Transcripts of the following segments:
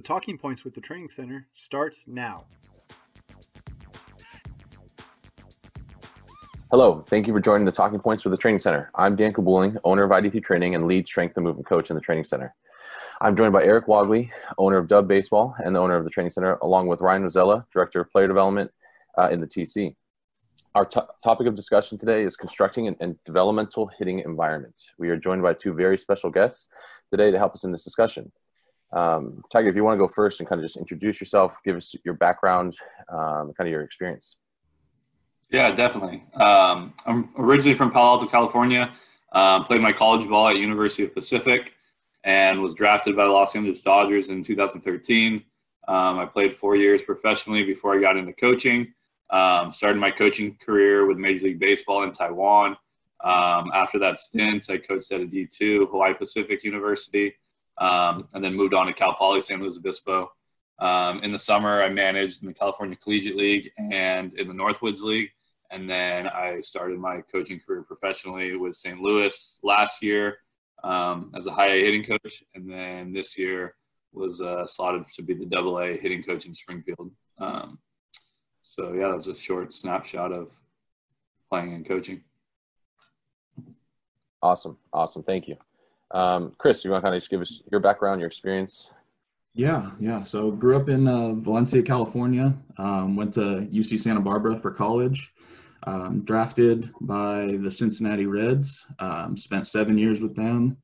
The Talking Points with the Training Center starts now. Hello, thank you for joining the Talking Points with the Training Center. I'm Dan Kabuling, owner of ID3 Training and lead strength and movement coach in the Training Center. I'm joined by Erik Wogley, owner of Dub Baseball and the owner of the Training Center, along with Ryan Rosella, director of player development uh, in the TC. Our t- topic of discussion today is constructing and, and developmental hitting environments. We are joined by two very special guests today to help us in this discussion. Um, Tyger, if you want to go first and kind of just introduce yourself, give us your background, um, kind of your experience. Yeah, definitely. Um, I'm originally from Palo Alto, California. Um, played my college ball at University of Pacific and was drafted by the Los Angeles Dodgers in 2013. Um, I played four years professionally before I got into coaching. Um, started my coaching career with Major League Baseball in Taiwan. Um, after that stint, I coached at a D2, Hawaii Pacific University, um, and then moved on to Cal Poly San Luis Obispo. Um, in the summer, I managed in the California Collegiate League and in the Northwoods League. And then I started my coaching career professionally with St. Louis last year um, as a high A hitting coach. And then this year was uh, slotted to be the double A hitting coach in Springfield. Um, so, yeah, that's a short snapshot of playing and coaching. Awesome. Awesome. Thank you. Um, Chris, you want to kind of just give us your background, your experience? Yeah, yeah. So grew up in uh, Valencia, California. Um, went to UC Santa Barbara for college. Um, drafted by the Cincinnati Reds. Um, spent seven years with them.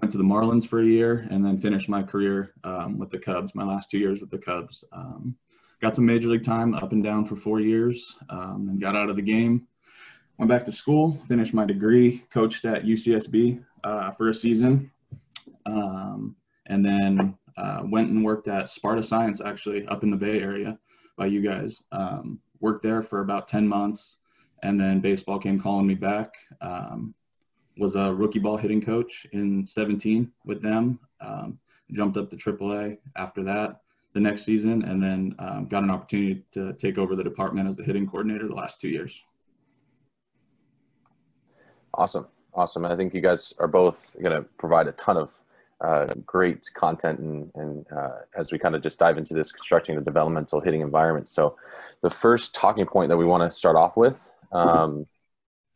Went to the Marlins for a year, and then finished my career um, with the Cubs. My last two years with the Cubs. Um, got some major league time, up and down for four years, and got out of the game. Went back to school, finished my degree, coached at UCSB uh, for a season, um, and then uh, went and worked at Sparta Science, actually up in the Bay Area by you guys. Um, worked there for about 10 months, and then baseball came calling me back. Um, was a rookie ball hitting coach in 17 with them. Um, jumped up to AAA after that the next season, and then um, got an opportunity to take over the department as the hitting coordinator the last two years. Awesome. Awesome. I think you guys are both going to provide a ton of uh, great content and, and uh, as we kind of just dive into this constructing the developmental hitting environment. So the first talking point that we want to start off with um,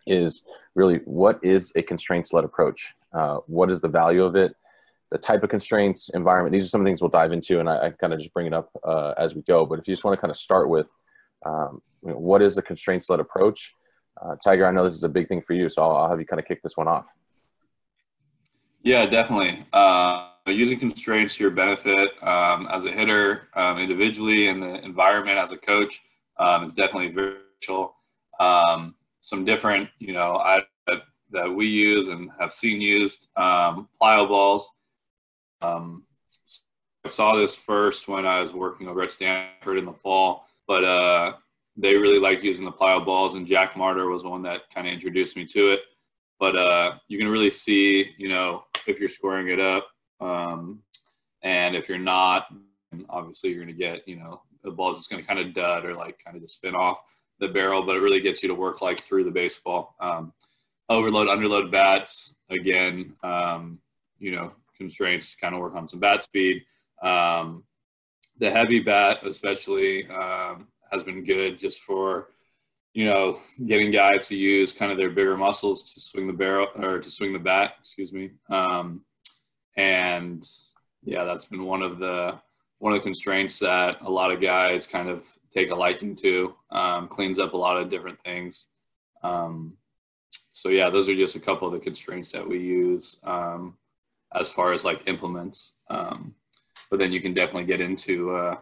is really what is a constraints led approach? Uh, what is the value of it? The type of constraints, environment. These are some things we'll dive into, and I, I kind of just bring it up uh, as we go. But if you just want to kind of start with um, you know, what is the constraints led approach? Uh, Tyger, I know this is a big thing for you, so I'll, I'll have you kind of kick this one off. Yeah, definitely. Uh, using constraints to your benefit um, as a hitter, um, individually, and the environment as a coach um, is definitely virtual. Um, some different, you know, I, that, that we use and have seen used um, plyo balls. Um, I saw this first when I was working over at Stanford in the fall, but uh, they really liked using the plyo balls, and Jack Martyr was the one that kind of introduced me to it. But uh, you can really see, you know, if you're scoring it up, um, and if you're not, obviously you're going to get, you know, the ball's just going to kind of dud or like kind of just spin off the barrel, but it really gets you to work like through the baseball. Um, overload, underload bats, again, um, you know, constraints kind of work on some bat speed. Um, the heavy bat, especially, um, has been good just for, you know, getting guys to use kind of their bigger muscles to swing the barrel or to swing the bat, excuse me. Um, and yeah, that's been one of the one of the constraints that a lot of guys kind of take a liking to. Um, cleans up a lot of different things. Um, so yeah, those are just a couple of the constraints that we use um, as far as like implements. Um, but then you can definitely get into uh,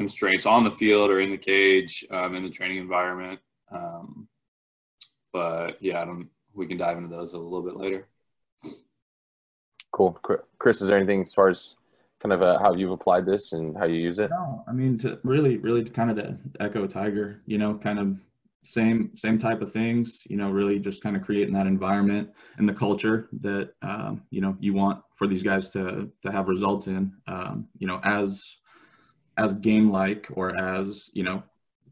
constraints on the field or in the cage um, in the training environment. Um, but yeah, I don't. We can dive into those a little bit later. Cool, Chris. Is there anything as far as kind of uh, how you've applied this and how you use it? No, I mean to really, really kind of to echo Tyger, you know, kind of same same type of things. You know, really just kind of creating that environment and the culture that um, you know you want for these guys to to have results in. Um, you know, as as game like or as you know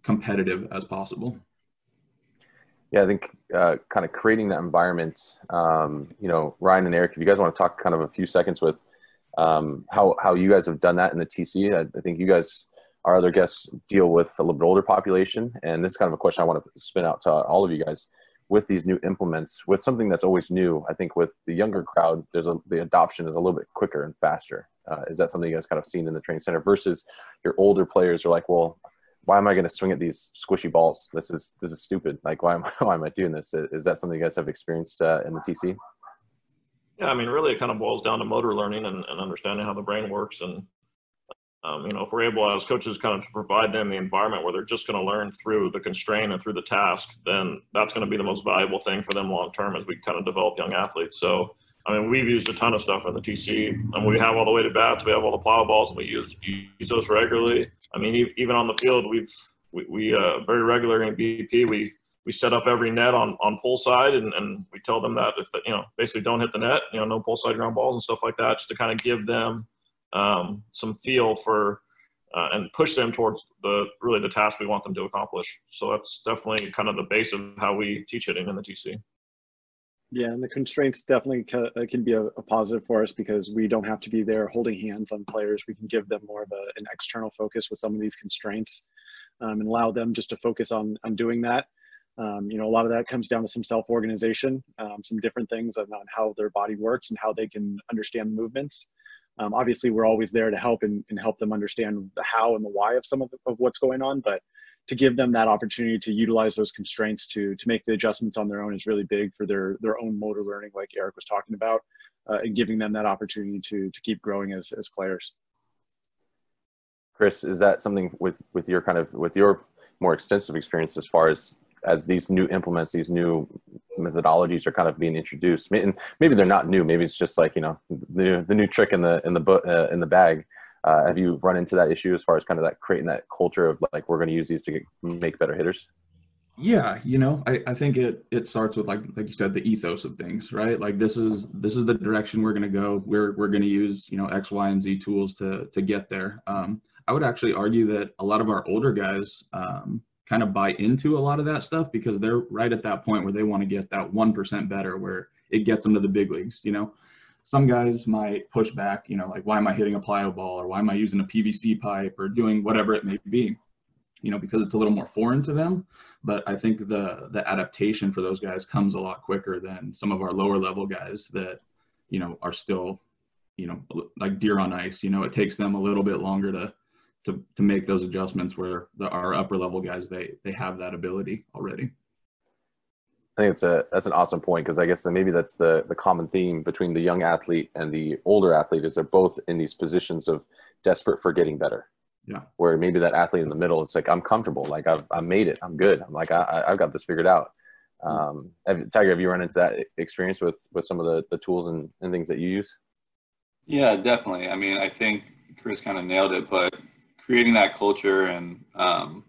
competitive as possible. Yeah, I think uh, kind of creating that environment. Um, you know, Ryan and Erik, if you guys want to talk kind of a few seconds with um, how how you guys have done that in the TC. I, I, think you guys, our other guests, deal with a little bit older population, and this is kind of a question I want to spin out to all of you guys with these new implements with something that's always new i think with the younger crowd there's a the adoption is a little bit quicker and faster. Uh, is that something you guys kind of seen in the training center versus your older players are like well why am i going to swing at these squishy balls? This is this is stupid. Like why am I, why am i doing this? Is that something you guys have experienced uh, in the tc yeah i mean really it kind of boils down to motor learning and, and understanding how the brain works and um, you know, if we're able as coaches kind of to provide them the environment where they're just going to learn through the constraint and through the task, then that's going to be the most valuable thing for them long term as we kind of develop young athletes. So, I mean, we've used a ton of stuff in the TC, and we have all the weighted bats, we have all the plyo balls, and we use use those regularly. I mean, even on the field, we've we, we uh, very regularly in BP we we set up every net on on pull side, and, and we tell them that if the, you know basically don't hit the net, you know, no pull side ground balls and stuff like that, just to kind of give them um, some feel for uh, and push them towards the really the task we want them to accomplish. So that's definitely kind of the base of how we teach it in, in the TC. Yeah, and the constraints definitely ca- uh, can be a, a, positive for us because we don't have to be there holding hands on players. We can give them more of a, an external focus with some of these constraints um, and allow them just to focus on on doing that. Um, you know, a lot of that comes down to some self-organization, um, some different things on, on, how their body works and how they can understand movements. Um, obviously, we're always there to help and, and, help them understand the how and the why of some of, the, of what's going on. But to give them that opportunity to utilize those constraints to to make the adjustments on their own is really big for their their own motor learning, like Erik was talking about, uh, and giving them that opportunity to to keep growing as as players. Chris, is that something with with your kind of with your more extensive experience as far as as these new implements, these new methodologies are kind of being introduced. And maybe they're not new. Maybe it's just like you know the the new trick in the in the book uh, in the bag. Uh, have you run into that issue as far as kind of that creating that culture of like we're going to use these to get, make better hitters? Yeah, you know, I, I think it it starts with like like you said the ethos of things, right? Like this is this is the direction we're going to go. We're we're going to use you know X, Y, and Z tools to to get there. Um, I would actually argue that a lot of our older guys um, kind of buy into a lot of that stuff because they're right at that point where they want to get that 1% better where it gets them to the big leagues you know? Some guys might push back you know like why am i hitting a plyo ball? or why am i using a pvc pipe? or doing whatever it may be you know because it's a little more foreign to them. But i think the the adaptation for those guys comes a lot quicker than some of our lower level guys that you know are still you know like deer on ice you know? It takes them a little bit longer to to to make those adjustments where the, our upper level guys they they have that ability already. I think it's a that's an awesome point because I guess maybe that's the the common theme between the young athlete and the older athlete is they're both in these positions of desperate for getting better. Yeah. Where maybe that athlete in the middle, it's like I'm comfortable, like I've I made it, I'm good, I'm like I I've got this figured out. Um, have, Tyger, have you run into that experience with with some of the the tools and, and things that you use? Yeah, definitely. I mean, I think Chris kind of nailed it, but creating that culture and um,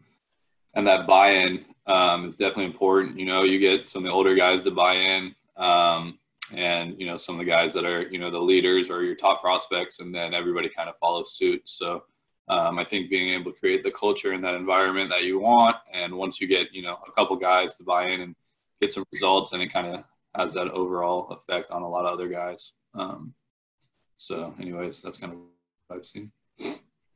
and that buy-in um, is definitely important. You know, you get some of the older guys to buy in, um, and you know some of the guys that are you know the leaders or your top prospects, and then everybody kind of follows suit. So um, I think being able to create the culture and that environment that you want, and once you get you know a couple guys to buy in and get some results, and it kind of has that overall effect on a lot of other guys. Um, so, anyways, that's kind of what I've seen.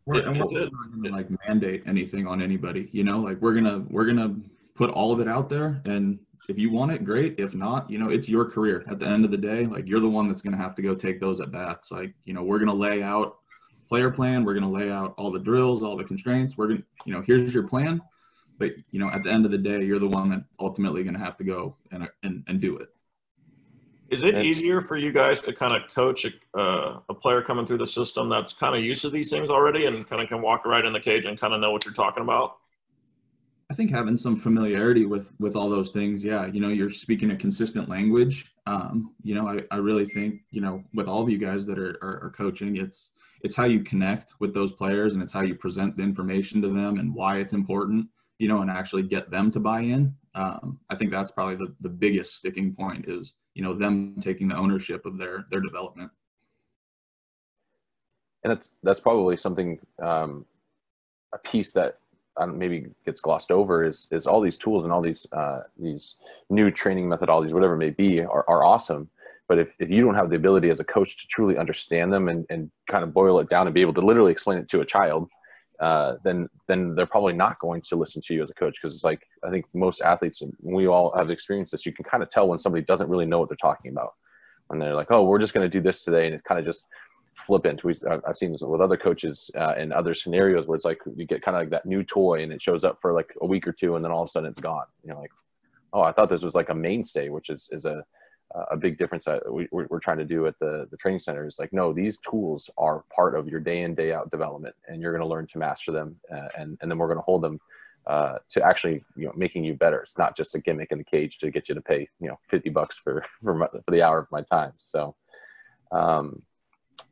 We're, and we're not going to like mandate anything on anybody, you know, like we're going to, we're going to put all of it out there. And if you want it, great. If not, you know, it's your career at the end of the day. Like you're the one that's going to have to go take those at bats. Like, you know, we're going to lay out player plan. We're going to lay out all the drills, all the constraints. We're going to, you know, here's your plan. But, you know, at the end of the day, you're the one that ultimately going to have to go and, and, and do it. Is it easier for you guys to kind of coach a, uh, a player coming through the system that's kind of used to these things already and kind of can walk right in the cage and kind of know what you're talking about? I think having some familiarity with with all those things, yeah, you know, you're speaking a consistent language. Um, you know, I, I really think, you know, with all of you guys that are, are, are coaching, it's it's how you connect with those players and it's how you present the information to them and why it's important, you know, and actually get them to buy in. Um, I think that's probably the, the biggest sticking point is you know them taking the ownership of their their development. And that's that's probably something um, a piece that um, maybe gets glossed over is is all these tools and all these uh, these new training methodologies whatever it may be are, are awesome. But if, if you don't have the ability as a coach to truly understand them and, and kind of boil it down and be able to literally explain it to a child uh, then then they're probably not going to listen to you as a coach because it's like I think most athletes we all have experienced this. You can kind of tell when somebody doesn't really know what they're talking about when they're like, "Oh, we're just going to do this today," and it's kind of just flippant. We I've seen this with other coaches uh, in other scenarios where it's like you get kind of like that new toy and it shows up for like a week or two and then all of a sudden it's gone. You're like, "Oh, I thought this was like a mainstay," which is is a a big difference that we, we're trying to do at the, the training center is like, no, these tools are part of your day in, day out development, and you're going to learn to master them. Uh, and, and then we're going to hold them uh, to actually, you know, making you better. It's not just a gimmick in the cage to get you to pay, you know, 50 bucks for, for, my, for the hour of my time. So, um,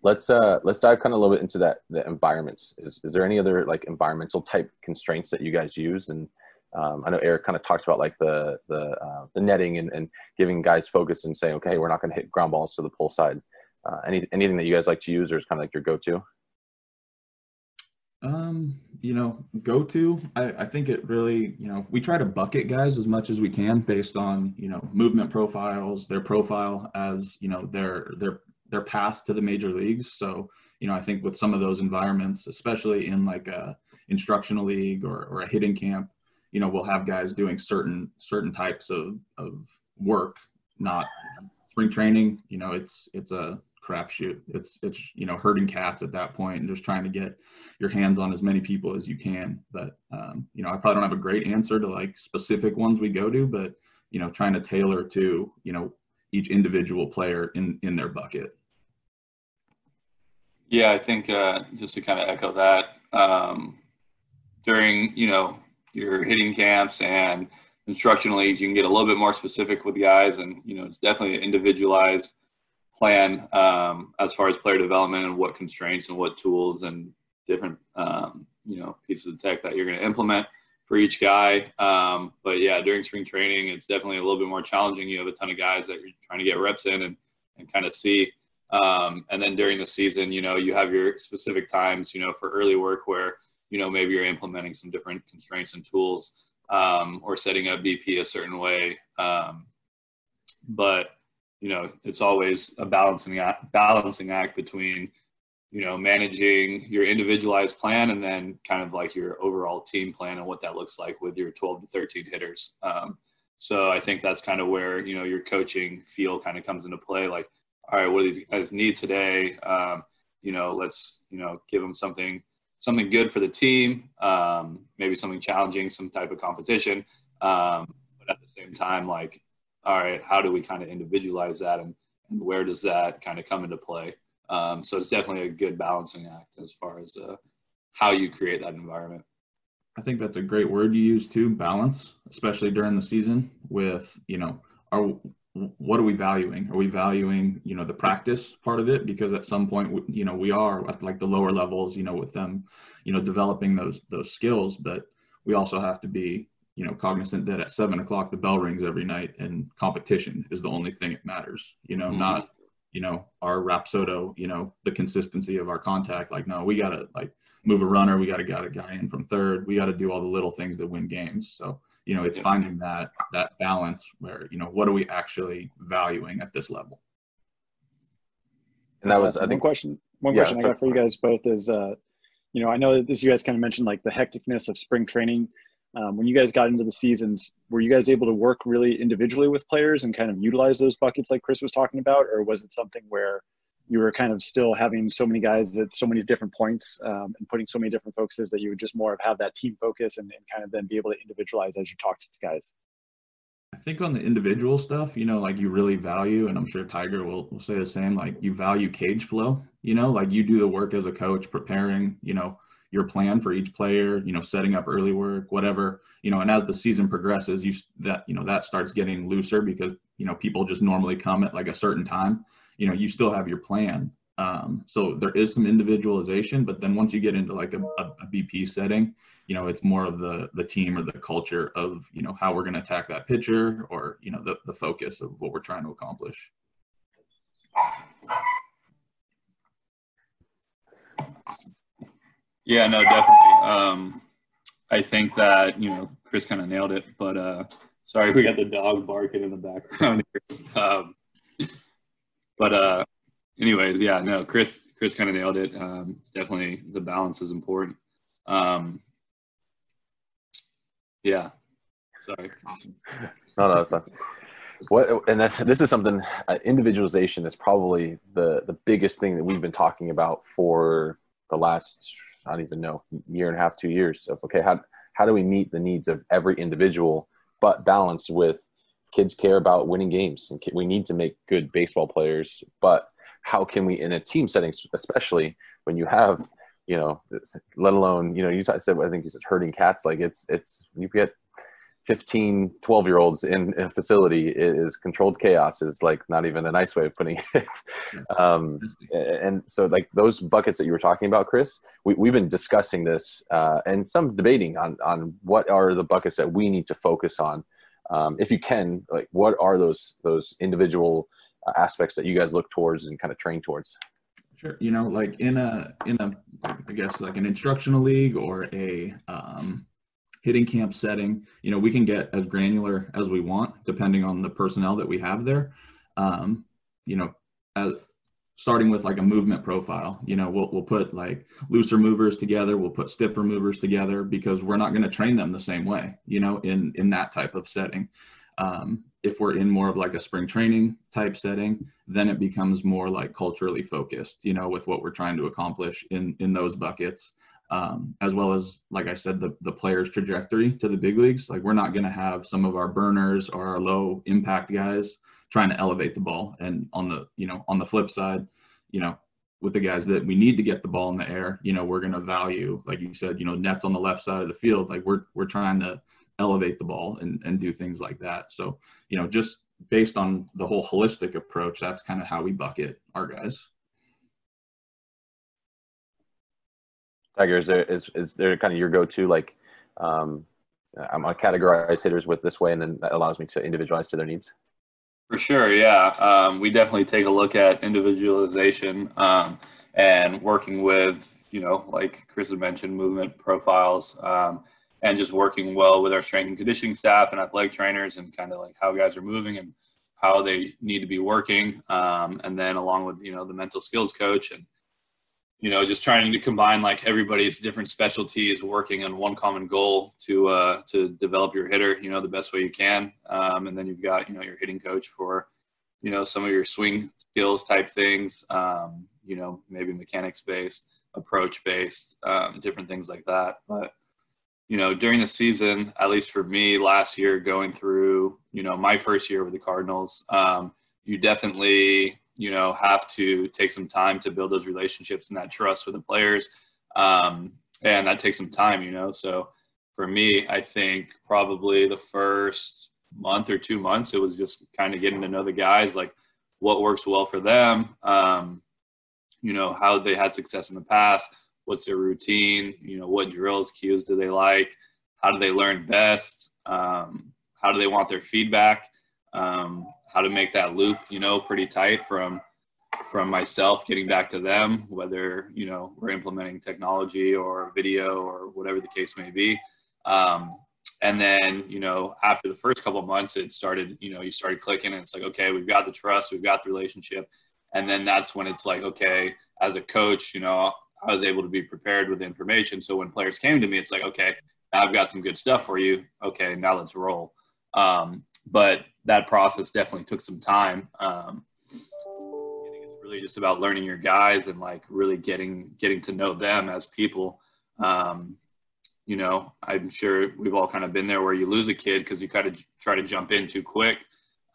let's, uh, let's dive kind of a little bit into that, the environments. Is, is there any other like environmental type constraints that you guys use and, um, I know Erik kind of talks about like the the, uh, the netting and, and giving guys focus and saying, okay, we're not going to hit ground balls to the pull side. Uh, any anything that you guys like to use, or is kind of like your go-to? Um, you know, go-to. I, I think it really, you know, we try to bucket guys as much as we can based on you know movement profiles, their profile as you know their their their path to the major leagues. So you know, I think with some of those environments, especially in like a instructional league or, or a hitting camp, you know we'll have guys doing certain certain types of of work not spring training. You know it's it's a crapshoot. It's it's you know herding cats at that point and just trying to get your hands on as many people as you can. But um, you know i probably don't have a great answer to like specific ones we go to but you know trying to tailor to you know each individual player in in their bucket. Yeah i think uh, just to kind of echo that um, during you know your hitting camps and instructional leagues, you can get a little bit more specific with guys, and you know it's definitely an individualized plan um, as far as player development and what constraints and what tools and different um, you know pieces of tech that you're going to implement for each guy. Um, but yeah, during spring training, it's definitely a little bit more challenging. You have a ton of guys that you're trying to get reps in and and kind of see. Um, and then during the season, you know, you have your specific times, you know, for early work where you know maybe you're implementing some different constraints and tools um, or setting up BP a certain way. Um, but you know it's always a balancing act, balancing act between you know managing your individualized plan and then kind of like your overall team plan and what that looks like with your 12 to 13 hitters. Um, so I think that's kind of where you know your coaching feel kind of comes into play. Like, all right, what do these guys need today? Um, you know, let's you know give them something something good for the team, um, maybe something challenging, some type of competition. Um, but at the same time, like, all right, how do we kind of individualize that and, and where does that kind of come into play? Um, so it's definitely a good balancing act as far as uh, how you create that environment. I think that's a great word you use too, balance, especially during the season with, you know, our what are we valuing? Are we valuing, you know, the practice part of it? Because at some point, you know, we are at like the lower levels, you know, with them, you know, developing those those skills. But we also have to be, you know, cognizant that at seven o'clock the bell rings every night, and competition is the only thing that matters. You know, mm-hmm. not, you know, our rapsodo, you know, the consistency of our contact. Like, no, we gotta like move a runner, we gotta get a guy in from third, we gotta do all the little things that win games. So you know it's finding that that balance where you know what are we actually valuing at this level? And that That's was awesome. I think, one question one yeah, question i got for you guys both is uh you know i know that this you guys kind of mentioned like the hecticness of spring training. Um, when you guys got into the seasons were you guys able to work really individually with players and kind of utilize those buckets like chris was talking about or was it something where you were kind of still having so many guys at so many different points um, and putting so many different focuses that you would just more of have that team focus and, and kind of then be able to individualize as you talk to guys. I think on the individual stuff, you know, like you really value, and I'm sure Tyger will, will say the same, like you value cage flow, you know, like you do the work as a coach, preparing, you know, your plan for each player, you know, setting up early work, whatever, you know, and as the season progresses, you that, you know, that starts getting looser because, you know, people just normally come at like a certain time you know you still have your plan. Um, so there is some individualization but then once you get into like a, a, a, bp setting you know it's more of the the team or the culture of you know how we're going to attack that pitcher or you know the, the focus of what we're trying to accomplish. Awesome. Yeah no definitely. Um, i think that you know chris kind of nailed it but uh sorry we got the dog barking in the background here. Um, but uh, anyways, yeah, no, Chris, Chris kind of nailed it. Um, definitely the balance is important. Um, yeah. Sorry. Awesome. No, no, that's fine. What and that's, this is something uh, individualization is probably the the biggest thing that we've been talking about for the last I don't even know year and a half, two years. Of okay, how how do we meet the needs of every individual, but balanced with kids care about winning games and we need to make good baseball players, but how can we in a team setting, especially when you have you know, let alone, you know, you said, I think you said herding cats. Like it's, it's, you get 15 12 year olds in, in, a facility is controlled chaos is like not even a nice way of putting it um, and so like those buckets that you were talking about chris we, we've been discussing this uh, and some debating on on what are the buckets that we need to focus on um, if you can like what are those those individual uh, aspects that you guys look towards and kind of train towards Sure. You know, like in a in a I guess like an instructional league or a um, hitting camp setting, you know, we can get as granular as we want depending on the personnel that we have there. Um, you know, as starting with like a movement profile, you know, we'll we'll put like looser movers together, we'll put stiffer movers together because we're not going to train them the same way, you know, in in that type of setting. Um, if we're in more of like a spring training type setting, then it becomes more like culturally focused, you know, with what we're trying to accomplish in in those buckets. Um, as well as, like I said, the the player's trajectory to the big leagues. Like we're not going to have some of our burners or our low impact guys trying to elevate the ball. And on the you know on the flip side, you know, with the guys that we need to get the ball in the air, you know, we're going to value, like you said, you know, nets on the left side of the field. Like we're we're trying to elevate the ball and, and do things like that. So, you know, just based on the whole holistic approach, that's kind of how we bucket our guys. Tyger, is there is, is there kind of your go-to like um, I'm gonna categorize hitters with this way, and then that allows me to individualize to their needs. For sure, yeah. Um, we definitely take a look at individualization um, and working with, you know, like Chris had mentioned, movement profiles. Um, and just working well with our strength and conditioning staff and athletic trainers and kind of like how guys are moving and how they need to be working um, and then along with you know the mental skills coach and you know just trying to combine like everybody's different specialties working on one common goal to uh, to develop your hitter you know the best way you can. Um, and then you've got you know your hitting coach for you know some of your swing skills type things um, you know maybe mechanics based approach based um, different things like that. But you know, during the season, at least for me last year, going through, you know, my first year with the Cardinals, um, you definitely, you know, have to take some time to build those relationships and that trust with the players. Um, and that takes some time, you know. So for me, I think probably the first month or two months, it was just kind of getting to know the guys, like what works well for them, um, you know, how they had success in the past what's their routine you know what drills cues do they like how do they learn best um, how do they want their feedback um, how to make that loop you know pretty tight from from myself getting back to them whether you know we're implementing technology or video or whatever the case may be um, and then you know after the first couple months it started you know you started clicking and it's like okay we've got the trust we've got the relationship and then that's when it's like okay as a coach you know I was able to be prepared with information. So when players came to me, it's like, okay, I've got some good stuff for you. Okay, now let's roll. Um, but that process definitely took some time. Um, it's really just about learning your guys and like really getting getting to know them as people. Um, you know, I'm sure we've all kind of been there where you lose a kid because you kind of try to jump in too quick.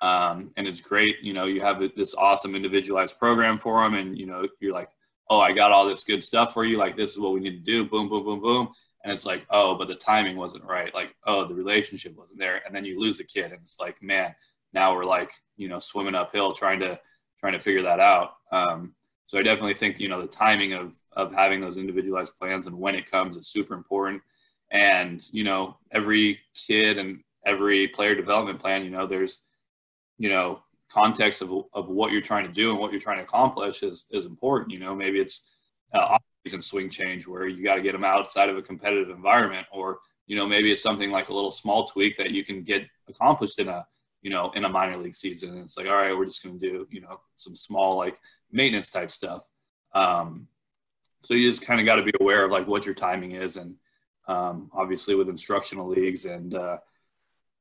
Um, and it's great, you know, you have this awesome individualized program for them, and you know, you're like, oh, I got all this good stuff for you. Like, this is what we need to do. Boom, boom, boom, boom. And it's like, oh, but the timing wasn't right. Like, oh, the relationship wasn't there. And then you lose the kid. And it's like, man, now we're like, you know, swimming uphill trying to, trying to figure that out. Um, so I definitely think, you know, the timing of, of having those individualized plans and when it comes is super important. And, you know, every kid and every player development plan, you know, there's, you know, context of, of what you're trying to do and what you're trying to accomplish is, is important. You know, maybe it's uh, season swing change where you got to get them outside of a competitive environment, or you know, maybe it's something like a little small tweak that you can get accomplished in a you know, in a minor league season. And it's like, all right, we're just going to do, you know, some small like maintenance type stuff. Um, so you just kind of got to be aware of like what your timing is. And um, obviously with instructional leagues and, uh,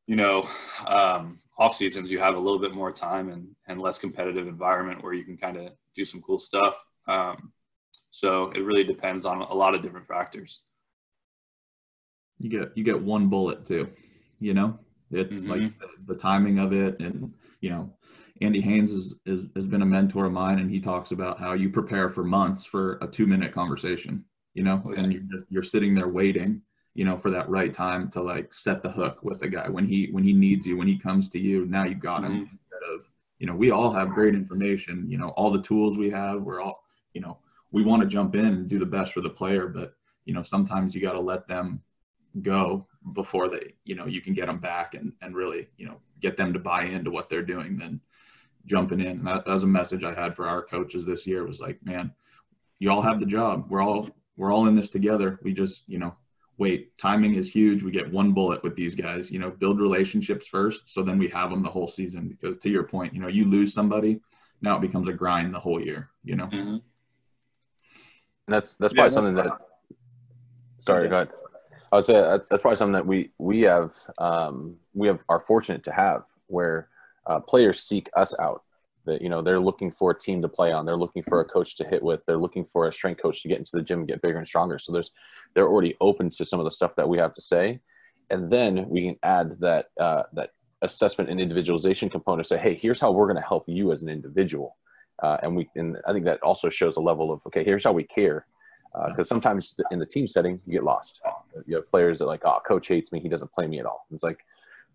you know, um, off seasons, you have a little bit more time and, and less competitive environment where you can kind of do some cool stuff. Um, so it really depends on a lot of different factors. You get you get one bullet too, you know. It's mm-hmm. like the timing of it, and you know, Andy Haines is, is has been a mentor of mine, and he talks about how you prepare for months for a two minute conversation, you know, okay. and you're just, you're sitting there waiting, you know, for that right time to like set the hook with the guy when he when he needs you, when he comes to you. Now you've got him mm-hmm. instead of you know we all have great information, you know, all the tools we have, we're all you know we want to jump in and do the best for the player, but you know sometimes you got to let them go before they you know you can get them back and and really you know get them to buy into what they're doing then jumping in. That, that was a message i had for our coaches this year was like man you all have the job. We're all we're all in this together. We just you know wait. Timing is huge. We get one bullet with these guys you know build relationships first so then we have them the whole season. Because to your point you know you lose somebody now it becomes a grind the whole year you know? Mm-hmm. That's that's probably yeah, something that sorry go ahead I would say that's, that's probably something that we we have um, we have are fortunate to have where uh, players seek us out. That you know they're looking for a team to play on. They're looking for a coach to hit with. They're looking for a strength coach to get into the gym and get bigger and stronger. So there's they're already open to some of the stuff that we have to say, and then we can add that uh, that assessment and individualization component. Say, hey, here's how we're going to help you as an individual, uh, and we and I think that also shows a level of okay, here's how we care because uh, sometimes in the team setting you get lost. You have players that like, oh, coach hates me. He doesn't play me at all. It's like,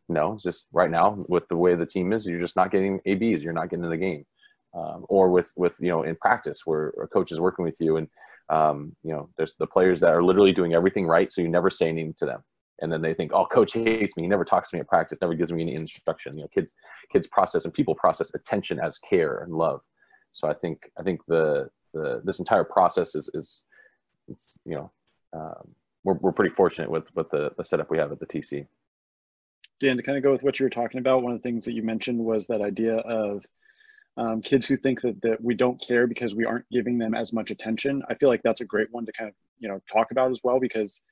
no, it's just right now with the way the team is, you're just not getting ABs. You're not getting in the game. Um, or with with you know in practice where a coach is working with you and um, you know there's the players that are literally doing everything right, so you never say anything to them. And then they think, oh, coach hates me. He never talks to me at practice. Never gives me any instruction. You know, kids kids process and people process attention as care and love. So I think I think the the this entire process is is it's you know um, we're we're pretty fortunate with with the the setup we have at the TC. Dan, to kind of go with what you were talking about, one of the things that you mentioned was that idea of um, kids who think that, that we don't care because we aren't giving them as much attention. I feel like that's a great one to kind of you know talk about as well because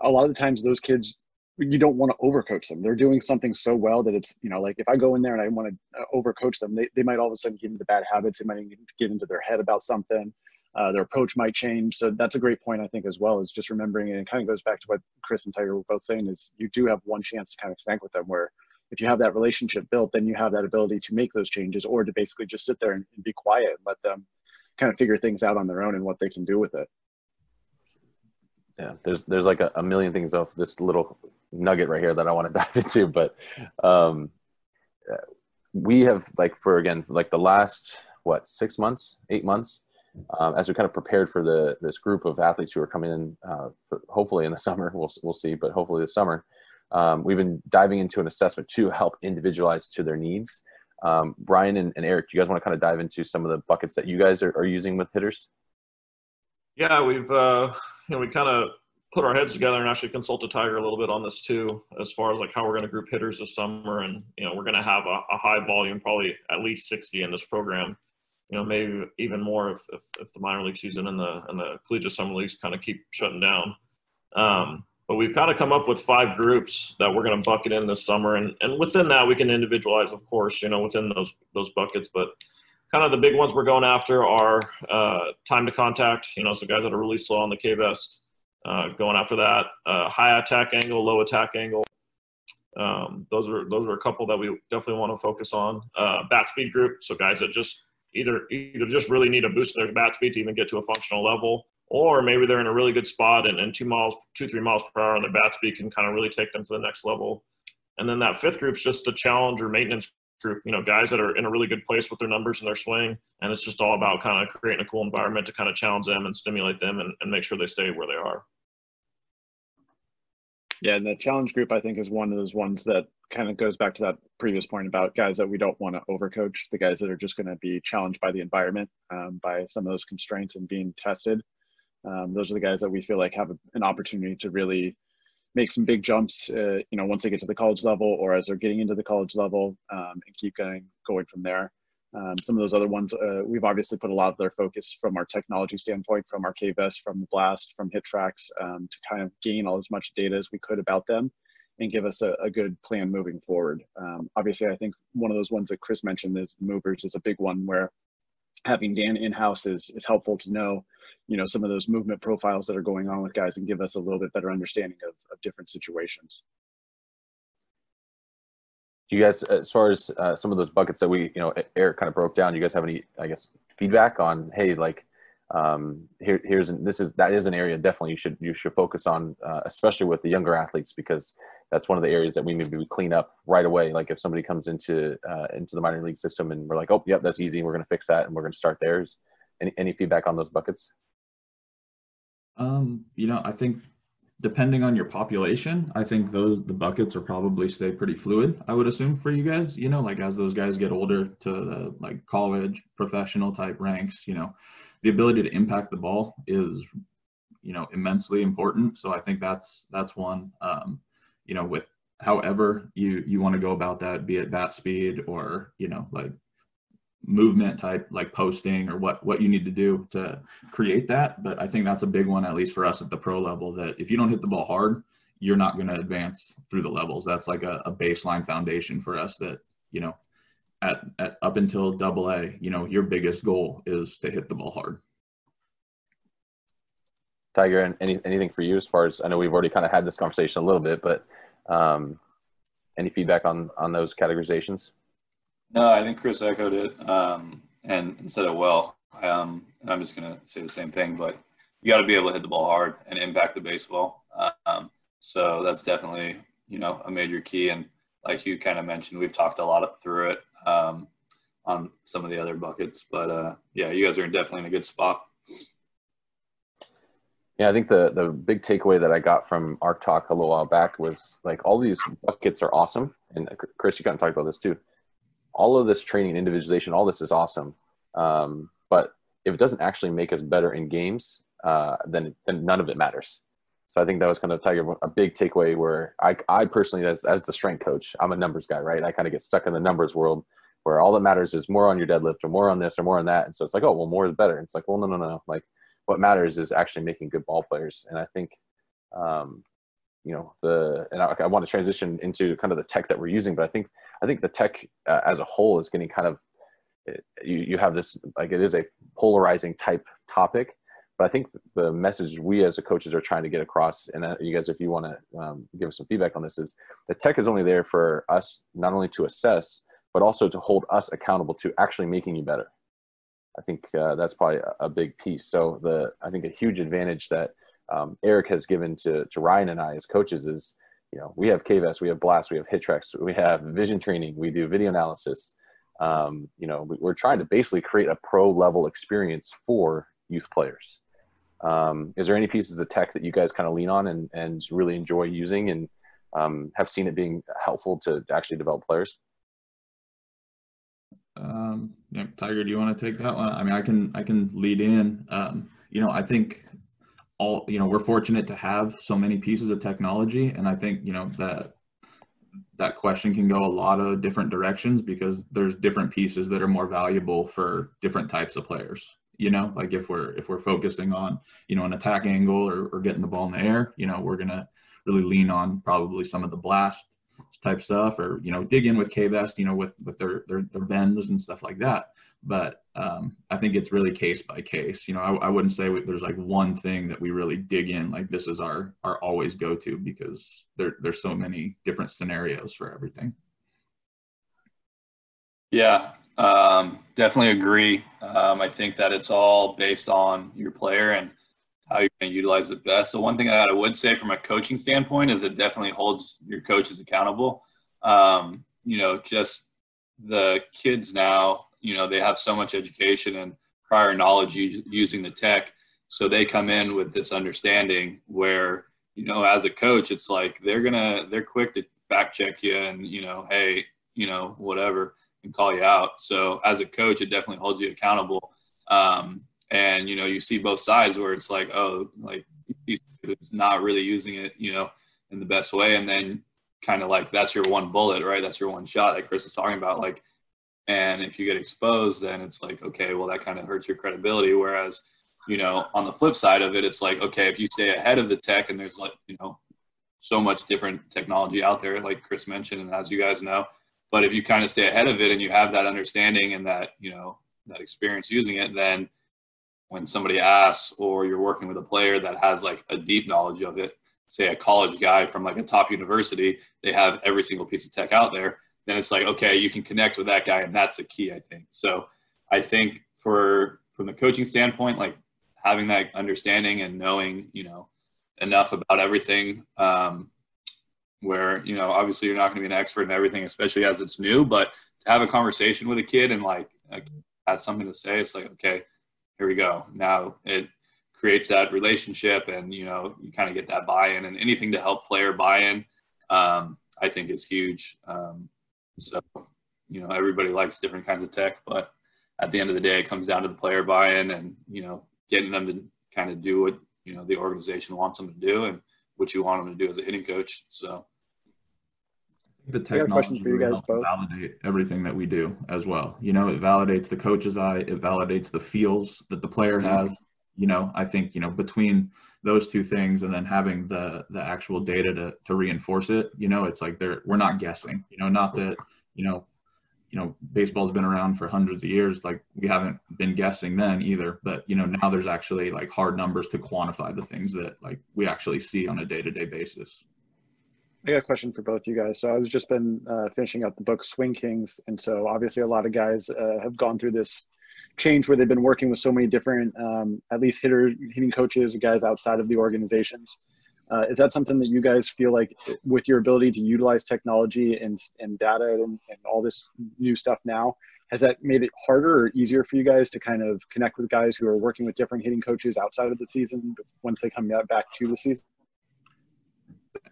a lot of the times those kids you don't want to overcoach them. They're doing something so well that it's, you know, like if I go in there and I want to uh, overcoach them, they, they might all of a sudden get into bad habits. They might get into their head about something uh, their approach might change. So that's a great point, I think, as well, is just remembering, and it kind of goes back to what Chris and Tyger were both saying, is you do have one chance to kind of connect with them where if you have that relationship built, then you have that ability to make those changes or to basically just sit there and, and be quiet and let them kind of figure things out on their own and what they can do with it. Yeah, there's there's like a, a million things off this little nugget right here that I want to dive into, but um, we have like for again like the last what six months, eight months, um, as we kind of prepared for the this group of athletes who are coming in, uh, hopefully in the summer, we'll we'll see, but hopefully this summer, um, we've been diving into an assessment to help individualize to their needs. Um, Ryan and, and, Erik, do you guys want to kind of dive into some of the buckets that you guys are, are using with hitters? Yeah, we've uh, know we kind of put our heads together and actually consulted Tyger a little bit on this too, as far as like how we're going to group hitters this summer, and you know we're going to have a, a high volume, probably at least sixty in this program you know, maybe even more if, if, if, the minor league season and the and the collegiate summer leagues kind of keep shutting down. Um, but we've kind of come up with five groups that we're going to bucket in this summer, and and within that we can individualize, of course, you know, within those those buckets. But kind of the big ones we're going after are uh, time to contact. You know, so guys that are really slow on the K vest, uh, going after that. Uh, high attack angle, low attack angle. Um, those are those are a couple that we definitely want to focus on. Uh, bat speed group, so guys that just either either just really need a boost in their bat speed to even get to a functional level, or maybe they're in a really good spot and, and two miles, two three miles per hour on their bat speed can kind of really take them to the next level. And then that fifth group is just the challenge or maintenance group. You know, guys that are in a really good place with their numbers and their swing, and it's just all about kind of creating a cool environment to kind of challenge them and stimulate them and, and make sure they stay where they are. Yeah, and the challenge group I think is one of those ones that kind of goes back to that previous point about guys that we don't want to overcoach, the guys that are just going to be challenged by the environment, um, by some of those constraints and being tested. Um, those are the guys that we feel like have an opportunity to really make some big jumps, uh, you know, once they get to the college level or as they're getting into the college level, um, and keep going going from there. Um, some of those other ones, uh, we've obviously put a lot of their focus from our technology standpoint, from our KVest, from the Blast, from HitTrax, um, to kind of gain all as much data as we could about them and give us a, a good plan moving forward. Um, obviously, I think one of those ones that Chris mentioned is movers is a big one where having Dan in house is is helpful to know, you know, some of those movement profiles that are going on with guys and give us a little bit better understanding of, of different situations. You guys, as far as uh, some of those buckets that we, you know, Erik kind of broke down, do you guys have any, I guess, feedback on, hey, like, um, here, here's this is that is an area definitely you should you should focus on, uh, especially with the younger athletes, because that's one of the areas that we maybe we clean up right away. Like if somebody comes into uh, into the minor league system and we're like, oh, yep, that's easy, we're going to fix that, and we're going to start theirs. Any any feedback on those buckets? Um, you know, I think depending on your population, I think those the buckets are probably stay pretty fluid. I would assume for you guys, you know, like as those guys get older to the like college, professional type ranks, you know, the ability to impact the ball is, you know, immensely important. So I think that's that's one. Um, you know, with however you you want to go about that, be it bat speed or you know like movement type like posting or what what you need to do to create that. But i think that's a big one at least for us at the pro level that if you don't hit the ball hard you're not going to advance through the levels. That's like a, a, baseline foundation for us that you know at, at up until double a you know your biggest goal is to hit the ball hard tyger and any, anything for you as far as i know we've already kind of had this conversation a little bit but um, any feedback on on those categorizations no, I think Chris echoed it um, and, and said it well. Um, and I'm just going to say the same thing, but you got to be able to hit the ball hard and impact the baseball. Um, so that's definitely, you know, a major key. And like you kind of mentioned, we've talked a lot through it um, on some of the other buckets. But uh, yeah, you guys are definitely in a good spot. Yeah, I think the the big takeaway that I got from ARC Talk a little while back was like all these buckets are awesome, and Chris, you kind of talked about this too all of this training and individualization, all this is awesome. Um, but if it doesn't actually make us better in games, uh, then then none of it matters. So I think that was kind of Tyger a big takeaway where I I personally as as the strength coach, I'm a numbers guy, right? I kind of get stuck in the numbers world where all that matters is more on your deadlift or more on this or more on that. And so it's like, oh well more is better. It's like, well no no no. Like what matters is actually making good ball players. And I think um, you know the and I, I want to transition into kind of the tech that we're using, but I think I think the tech uh, as a whole is getting kind of you, you have this like it is a polarizing type topic but i think the message we as a coaches are trying to get across and uh, you guys if you want to um, give us some feedback on this is the tech is only there for us not only to assess but also to hold us accountable to actually making you better i think uh, that's probably a, big piece so the i think a huge advantage that um, erik has given to, to ryan and i as coaches is you know, we have KVest, we have Blast, we have HitTrax, we have vision training, we do video analysis. Um, you know, we're trying to basically create a pro level experience for youth players. Um, is there any pieces of tech that you guys kind of lean on and, and really enjoy using and um, have seen it being helpful to actually develop players? Um, yeah, Tyger, do you want to take that one? I mean, I can I can lead in. Um, you know, I think all you know we're fortunate to have so many pieces of technology and i think you know that that question can go a lot of different directions because there's different pieces that are more valuable for different types of players you know like if we're if we're focusing on you know an attack angle or, or getting the ball in the air you know we're gonna really lean on probably some of the blast type stuff or you know dig in with KVest you know with with their their, their bends and stuff like that but um, I think it's really case by case. You know, I, I wouldn't say there's like one thing that we really dig in. Like this is our our always go to because there there's so many different scenarios for everything. Yeah, um, definitely agree. Um, I think that it's all based on your player and how you're going to utilize it best. The one thing that I would say from a coaching standpoint is it definitely holds your coaches accountable. Um, you know, just the kids now you know they have so much education and prior knowledge using the tech so they come in with this understanding where you know as a coach it's like they're gonna they're quick to fact check you and you know hey you know whatever and call you out so as a coach it definitely holds you accountable um, and you know you see both sides where it's like oh like he's not really using it you know in the best way, and then kind of like that's your one bullet, right? That's your one shot that Chris was talking about. Like, and if you get exposed, then it's like, okay, well, that kind of hurts your credibility. Whereas, you know, on the flip side of it, it's like, okay, if you stay ahead of the tech and there's like, you know, so much different technology out there, like Chris mentioned, and as you guys know, but if you kind of stay ahead of it and you have that understanding and that, you know, that experience using it, then when somebody asks or you're working with a player that has like a deep knowledge of it, say a college guy from like a top university, they have every single piece of tech out there, then it's like, okay, you can connect with that guy. And that's the key, I think. So I think for, from the coaching standpoint, like having that understanding and knowing, you know, enough about everything, um, where, you know, obviously you're not going to be an expert in everything, especially as it's new, but to have a conversation with a kid and like, like has something to say, it's like, okay, here we go. Now it creates that relationship and you know you kind of get that buy-in and anything to help player buy-in um, i think is huge um, so you know everybody likes different kinds of tech but at the end of the day it comes down to the player buy-in and you know getting them to kind of do what you know the organization wants them to do and what you want them to do as a hitting coach so the technology for you guys both. validate everything that we do as well. You know, it validates the coach's eye, it validates the feels that the player mm-hmm. has, you know i think you know between those two things and then having the the actual data to to reinforce it you know it's like they're we're not guessing you know not that you know you know baseball's been around for hundreds of years like we haven't been guessing then either but you know now there's actually like hard numbers to quantify the things that like we actually see on a day-to-day basis I got a question for both you guys. So I've just been uh, finishing up the book Swing Kings, and so obviously a lot of guys uh, have gone through this change where they've been working with so many different, um, at least hitter hitting coaches, guys outside of the organizations. Uh, is that something that you guys feel like, with your ability to utilize technology and and data and, and all this new stuff now, has that made it harder or easier for you guys to kind of connect with guys who are working with different hitting coaches outside of the season once they come back to the season?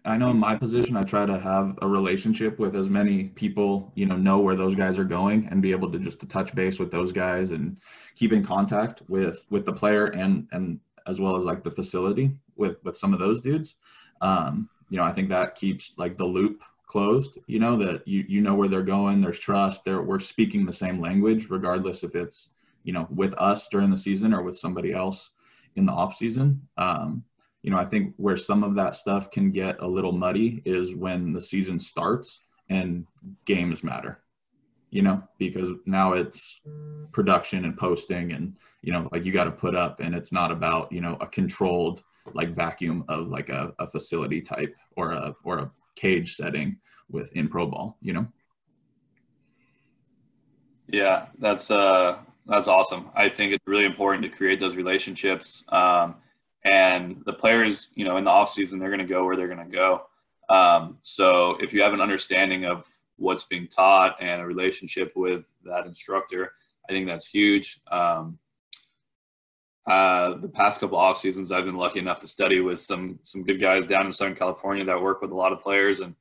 I know in my position, I try to have a relationship with as many people, you know, know where those guys are going and be able to just to touch base with those guys and keep in contact with with the player and and as well as like the facility with with some of those dudes. Um, you know, I think that keeps like the loop closed. You know that you you know where they're going. There's trust. They're we're speaking the same language, regardless if it's you know with us during the season or with somebody else in the off season. Um, you know, I think where some of that stuff can get a little muddy is when the season starts and games matter, you know, because now it's production and posting and, you know, like you got to put up and it's not about, you know, a controlled like vacuum of like a, a facility type or a, or a cage setting with in pro ball, you know? Yeah, that's, uh, that's awesome. I think it's really important to create those relationships. Um, and the players, you know, in the off season, they're going to go where they're going to go. Um, so if you have an understanding of what's being taught and a relationship with that instructor, I think that's huge. Um, uh, the past couple off seasons, I've been lucky enough to study with some some good guys down in Southern California that work with a lot of players, and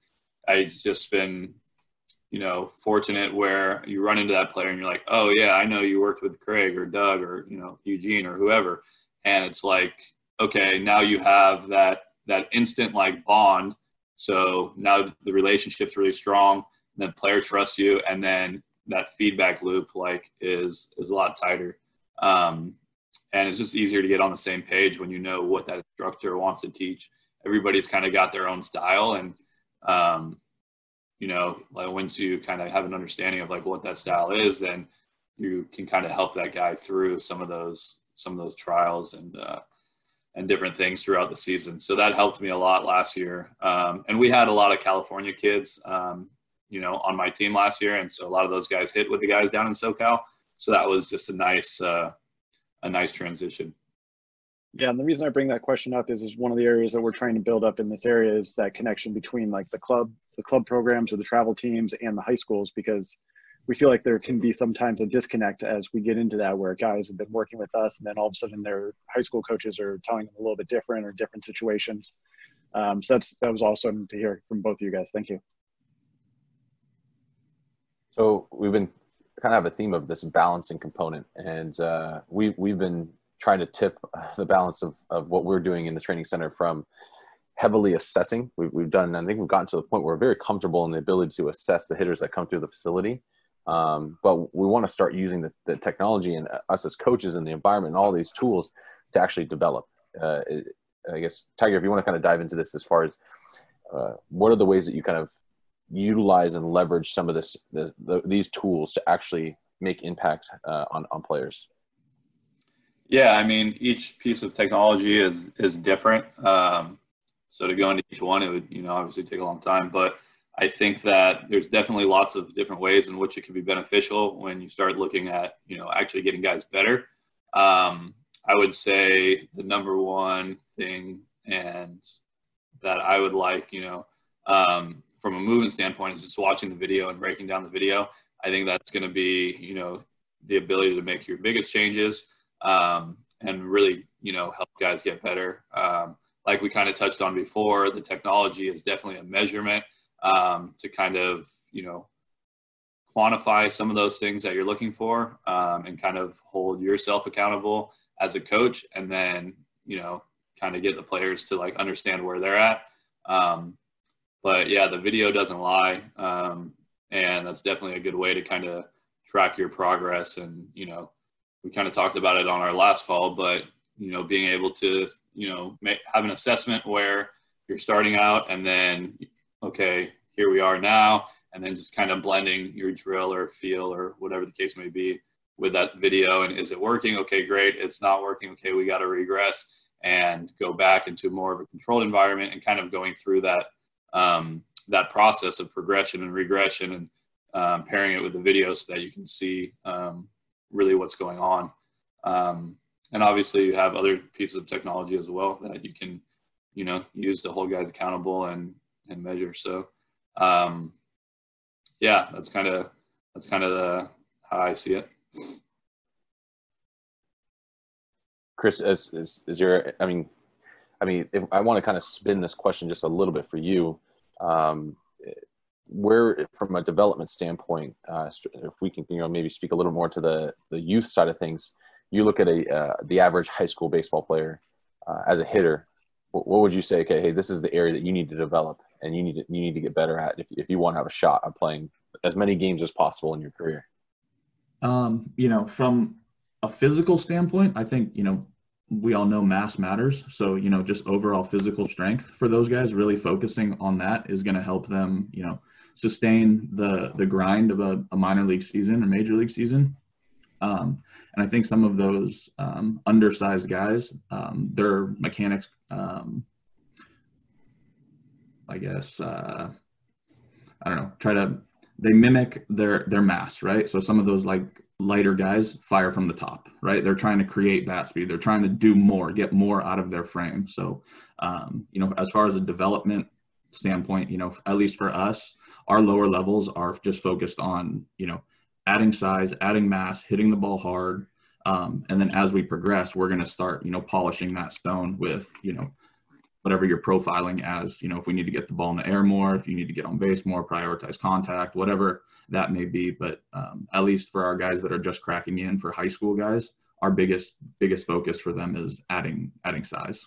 I've just been, you know, fortunate where you run into that player and you're like, oh yeah, I know you worked with Craig or Doug or you know Eugene or whoever, and it's like okay, now you have that that instant like bond. So now the relationship's really strong. And then player trusts you, and then that feedback loop like is is a lot tighter. Um, and it's just easier to get on the same page when you know what that instructor wants to teach. Everybody's kind of got their own style, and um, you know, like once you kind of have an understanding of like what that style is, then you can kind of help that guy through some of those some of those trials and uh, and different things throughout the season. So that helped me a lot last year. Um, and we had a lot of California kids, um, you know, on my team last year, and so a lot of those guys hit with the guys down in SoCal. So that was just a nice, uh, a nice transition. Yeah, and the reason I bring that question up is is one of the areas that we're trying to build up in this area is that connection between like the club, the club programs or the travel teams and the high schools because we feel like there can be sometimes a disconnect as we get into that where guys have been working with us and then all of a sudden their high school coaches are telling them a little bit different or different situations. Um, so that's that was awesome to hear from both of you guys. Thank you. So we've been kind of have a theme of this balancing component, and uh, we we've been trying to tip the balance of of what we're doing in the training center from heavily assessing. We've, we've done, I think we've gotten to the point where we're very comfortable in the ability to assess the hitters that come through the facility. Um, but we want to start using the, the, technology and us as coaches and the environment and all these tools to actually develop. Uh, I guess, Tyger, if you want to kind of dive into this as far as uh, what are the ways that you kind of utilize and leverage some of this, the, these tools to actually make impact uh, on, on players? Yeah, I mean, each piece of technology is is different. Um, so to go into each one, it would you know obviously take a long time, but I think that there's definitely lots of different ways in which it can be beneficial when you start looking at you know actually getting guys better. Um, I would say the number one thing and that I would like, you know, um, from a movement standpoint is just watching the video and breaking down the video. I think that's going to be, you know, the ability to make your biggest changes um, and really, you know, help guys get better. Um, like we kind of touched on before, the technology is definitely a measurement um, to kind of, you know, quantify some of those things that you're looking for um, and kind of hold yourself accountable as a coach and then, you know, kind of get the players to like understand where they're at. Um, but yeah, the video doesn't lie. Um, and that's definitely a good way to kind of track your progress. And, you know, we kind of talked about it on our last call, but, you know, being able to, you know, make, have an assessment where you're starting out and then, okay, here we are now. And then just kind of blending your drill or feel or whatever the case may be with that video. And is it working? Okay, great. It's not working. Okay, we got to regress and go back into more of a controlled environment and kind of going through that um, that process of progression and regression and um, pairing it with the video so that you can see um, really what's going on. Um, and obviously, you have other pieces of technology as well that you can, you know, use to hold guys accountable and and measure. So, um, yeah, that's kind of that's kind of the how I see it. Chris, is, is, is there, I mean, I mean, if I want to kind of spin this question just a little bit for you, um, where, from a development standpoint, uh, if we can, you know, maybe speak a little more to the the youth side of things, you look at a uh, the average high school baseball player uh, as a hitter. What, would you say? Okay, hey, this is the area that you need to develop and you need to you need to get better at if if you want to have a shot at playing as many games as possible in your career. Um, you know, from a physical standpoint, I think, you know, we all know mass matters. So, you know, just overall physical strength for those guys, really focusing on that is going to help them, you know, sustain the the grind of a, a minor league season or major league season. Um, and I think some of those um, undersized guys, um, their mechanics, um, I guess, uh, I don't know, try to they mimic their their mass, right? So some of those like lighter guys fire from the top, right? They're trying to create bat speed. They're trying to do more, get more out of their frame. So, um, you know, as far as a development standpoint, you know, at least for us, our lower levels are just focused on, you know, adding size, adding mass, hitting the ball hard. Um, and then as we progress, we're going to start, you know, polishing that stone with, you know, whatever you're profiling as, you know, if we need to get the ball in the air more, if you need to get on base more, prioritize contact, whatever that may be. But um, at least for our guys that are just cracking in for high school guys, our biggest biggest focus for them is adding adding size.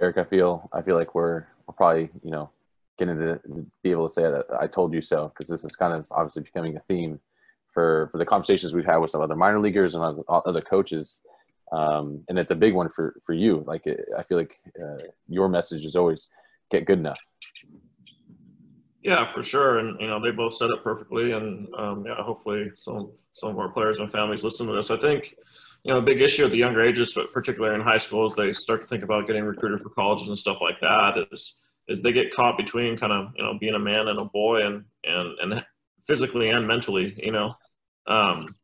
Erik, I feel I feel like we're we're probably you know getting to be able to say that I told you so because this is kind of obviously becoming a theme for for the conversations we've had with some other minor leaguers and other, coaches. Um, and it's a big one for for you. Like I feel like uh, your message is always get good enough. Yeah, for sure, and you know they both said it perfectly, and um, yeah, hopefully some of, some of our players and families listen to this. I think you know a big issue at the younger ages, but particularly in high schools, they start to think about getting recruited for colleges and stuff like that. Is is they get caught between kind of you know being a man and a boy, and and and physically and mentally, you know. Um,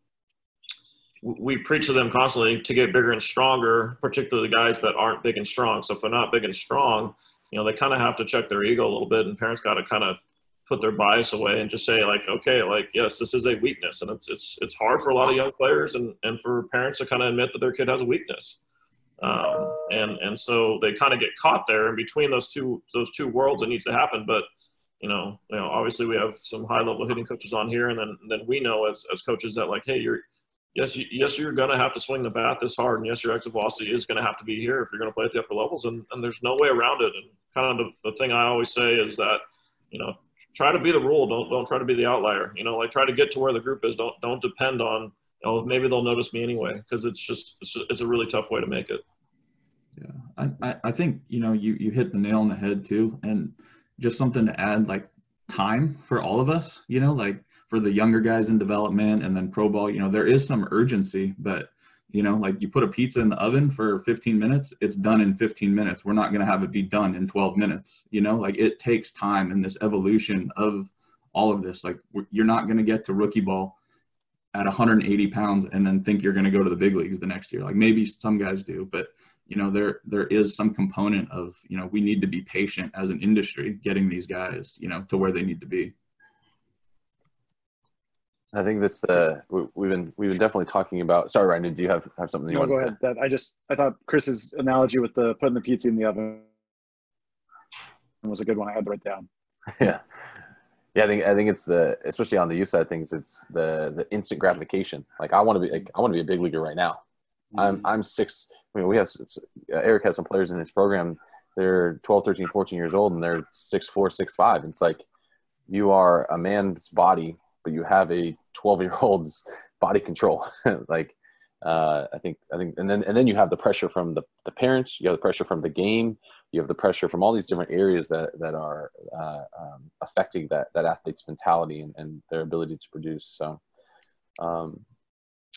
we preach to them constantly to get bigger and stronger, particularly the guys that aren't big and strong. So if they're not big and strong, you know, they kind of have to check their ego a little bit, and parents got to kind of put their bias away and just say like, okay, like yes, this is a weakness, and it's it's it's hard for a lot of young players and and for parents to kind of admit that their kid has a weakness, um, and and so they kind of get caught there in between those two those two worlds. It needs to happen, but you know, you know, obviously we have some high level hitting coaches on here, and then then we know as as coaches that like, hey, you're yes, you, yes, you're going to have to swing the bat this hard, and yes, your exit velocity is going to have to be here if you're going to play at the upper levels, and, and there's no way around it. And kind of the, the thing I always say is that, you know, try to be the rule. Don't don't try to be the outlier. You know, like try to get to where the group is. Don't don't depend on, you know, maybe they'll notice me anyway because it's just it's, it's a really tough way to make it. Yeah, I, I think you know you you hit the nail on the head too, and just something to add like time for all of us. You know, like for the younger guys in development and then pro ball, you know, there is some urgency, but you know, like you put a pizza in the oven for 15 minutes, it's done in 15 minutes. We're not going to have it be done in 12 minutes. You know, like it takes time and this evolution of all of this. Like you're not going to get to rookie ball at 180 pounds and then think you're going to go to the big leagues the next year. Like maybe some guys do, but you know, there there is some component of you know we need to be patient as an industry getting these guys you know to where they need to be. I think this uh, we, have been we've been definitely talking about. Sorry, Ryan, do you have have something you no, want go to? ahead. That I just I thought Chris's analogy with the putting the pizza in the oven was a good one. I had to write down. yeah, yeah. I think I think it's the especially on the youth side of things. It's the the instant gratification. Like I want to be like, I want to be a big leaguer right now. Mm-hmm. I'm I'm six. I mean, we have uh, Erik has some players in his program. They're 12, 13, 14 years old, and they're six four, six five. It's like you are a man's body but you have a 12 year old's body control like uh, I think I think and then and then you have the pressure from the, the parents you have the pressure from the game you have the pressure from all these different areas that that are uh, um, affecting that that athlete's mentality and, and their ability to produce so um,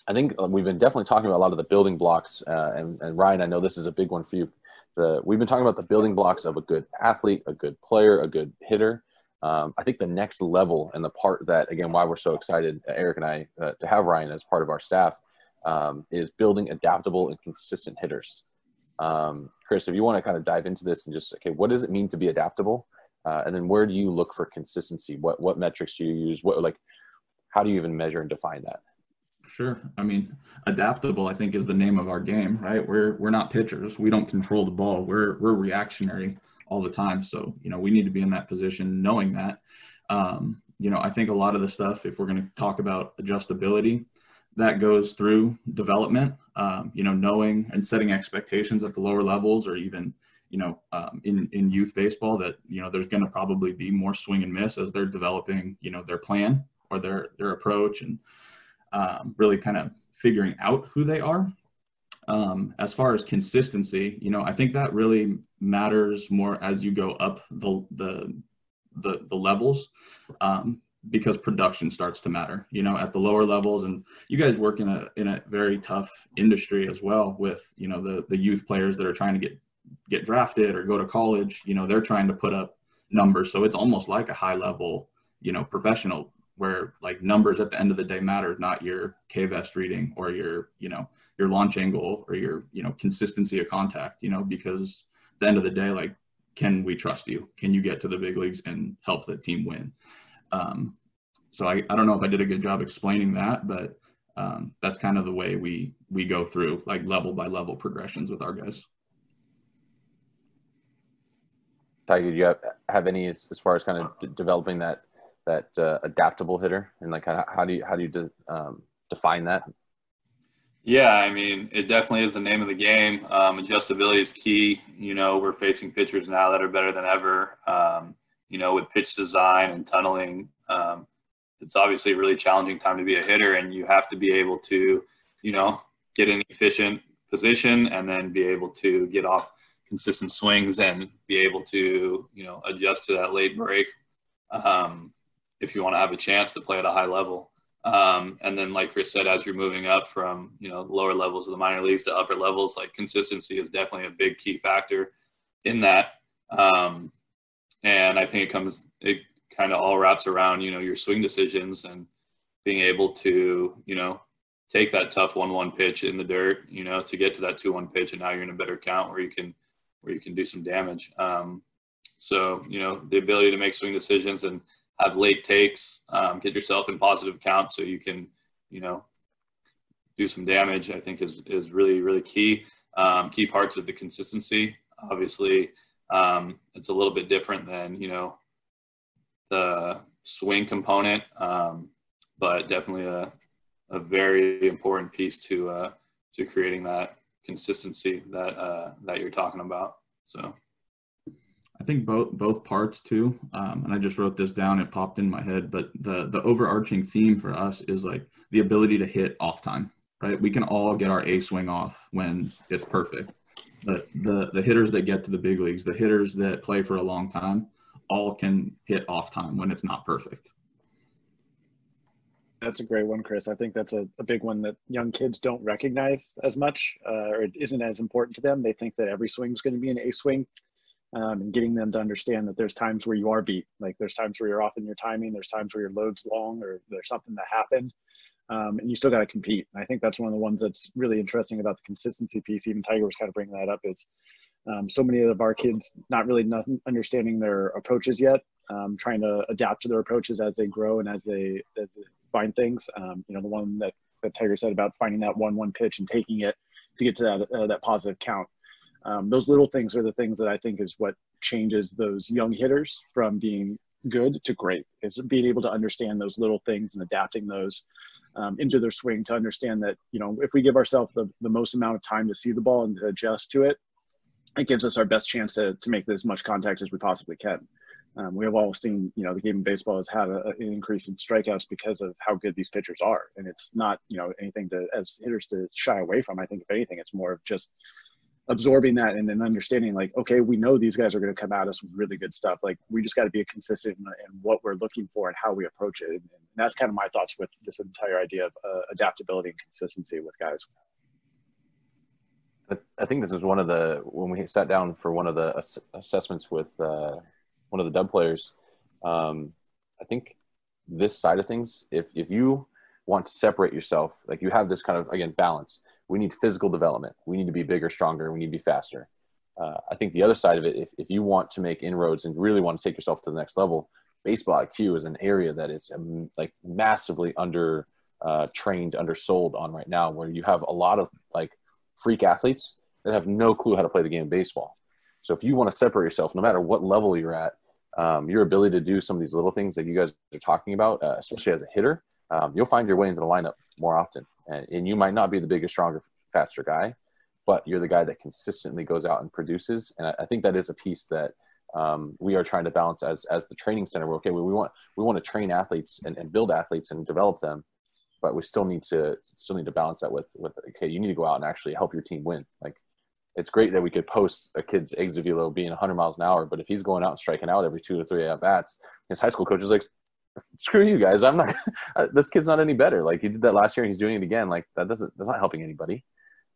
I think uh, we've been definitely talking about a lot of the building blocks uh, and, and Ryan I know this is a big one for you the, we've been talking about the building blocks of a good athlete a good player a good hitter um, I think the next level and the part that, again, why we're so excited, uh, Erik and I, uh, to have Ryan as part of our staff, um, is building adaptable and consistent hitters. Um, Chris, if you want to kind of dive into this and just, okay, what does it mean to be adaptable? Uh, and then where do you look for consistency? What, what metrics do you use? What, like, how do you even measure and define that? Sure. I mean, adaptable, I think, is the name of our game, right? We're, we're not pitchers. We don't control the ball. We're, we're reactionary all the time. So, you know, we need to be in that position knowing that. Um, you know, I think a lot of the stuff, if we're going to talk about adjustability, that goes through development, um, you know, knowing and setting expectations at the lower levels or even, you know, um, in, in youth baseball that, you know, there's going to probably be more swing and miss as they're developing, you know, their plan or their, their approach and um, really kind of figuring out who they are um, as far as consistency, you know, I think that really matters more as you go up the the the, the levels um, because production starts to matter. You know, at the lower levels, and you guys work in a in a very tough industry as well with you know the the youth players that are trying to get get drafted or go to college. You know, they're trying to put up numbers, so it's almost like a high level you know professional where like numbers at the end of the day matter, not your K vest reading or your you know your launch angle or your you know consistency of contact you know because at the end of the day like can we trust you? Can you get to the big leagues and help the team win? Um, so I, I don't know if i did a good job explaining that but um, that's kind of the way we we go through like level by level progressions with our guys. Tyger, do you have, have any as, as far as kind of d- developing that that uh, adaptable hitter and like how, how do you how do you de, um, define that yeah, I mean, it definitely is the name of the game. Um, adjustability is key. You know, we're facing pitchers now that are better than ever. Um, you know, with pitch design and tunneling, um, it's obviously a really challenging time to be a hitter, and you have to be able to, you know, get an efficient position and then be able to get off consistent swings and be able to, you know, adjust to that late break um, if you want to have a chance to play at a high level. Um, and then, like Chris said, as you're moving up from you know lower levels of the minor leagues to upper levels, like consistency is definitely a big key factor in that. Um, and I think it comes, it kind of all wraps around you know your swing decisions and being able to you know take that tough one-one pitch in the dirt, you know, to get to that two-one pitch, and now you're in a better count where you can where you can do some damage. Um, so you know the ability to make swing decisions and have late takes, um, get yourself in positive counts so you can, you know, do some damage. I think is is really really key. Um, key parts of the consistency. Obviously, um, it's a little bit different than you know the swing component, um, but definitely a, a very important piece to uh, to creating that consistency that uh, that you're talking about. So. I think both both parts too, um, and I just wrote this down. It popped in my head, but the the overarching theme for us is like the ability to hit off time. Right, we can all get our A swing off when it's perfect. But the the hitters that get to the big leagues, the hitters that play for a long time, all can hit off time when it's not perfect. That's a great one, Chris. I think that's a, a big one that young kids don't recognize as much, uh, or it isn't as important to them. They think that every swing is going to be an A swing, um, and getting them to understand that there's times where you are beat. Like there's times where you're off in your timing. There's times where your load's long, or there's something that happened, um, and you still got to compete. And I think that's one of the ones that's really interesting about the consistency piece. Even Tyger was kind of bringing that up. Is um, so many of our kids not really understanding their approaches yet, um, trying to adapt to their approaches as they grow and as they as they find things. Um, you know, the one that, that Tyger said about finding that one one pitch and taking it to get to that uh, that positive count. Um, those little things are the things that I think is what changes those young hitters from being good to great. Is being able to understand those little things and adapting those um, into their swing to understand that you know if we give ourselves the, the most amount of time to see the ball and to adjust to it, it gives us our best chance to, to make as much contact as we possibly can. Um, we have all seen, you know, the game of baseball has had a, an increase in strikeouts because of how good these pitchers are, and it's not, you know, anything to as hitters to shy away from. I think if anything, it's more of just absorbing that and then understanding, like, okay, we know these guys are going to come at us with really good stuff. Like, we just got to be consistent in, in, what we're looking for and how we approach it. And, and that's kind of my thoughts with this entire idea of uh, adaptability and consistency with guys. I think this is one of the when we sat down for one of the ass- assessments with uh, one of the dub players. Um, I think this side of things, if if you want to separate yourself, like you have this kind of again balance. We need physical development. We need to be bigger, stronger. We need to be faster. Uh, I think the other side of it, if, if you want to make inroads and really want to take yourself to the next level, baseball IQ is an area that is um, like massively under uh, trained, undersold on right now, where you have a lot of like freak athletes that have no clue how to play the game of baseball. So if you want to separate yourself, no matter what level you're at, um, your ability to do some of these little things that you guys are talking about, uh, especially as a hitter, um, you'll find your way into the lineup more often. And, and, you might not be the biggest, stronger, faster guy, but you're the guy that consistently goes out and produces. And I, I think that is a piece that um, we are trying to balance as as the training center. We're okay. We, we want we want to train athletes and, and build athletes and develop them, but we still need to still need to balance that with with okay, you need to go out and actually help your team win. Like it's great that we could post a kid's exit velo being 100 miles an hour, but if he's going out and striking out every two or three at bats, his high school coach is like, "Screw you guys! I'm not. this kid's not any better. Like he did that last year, and he's doing it again. Like that doesn't that's not helping anybody."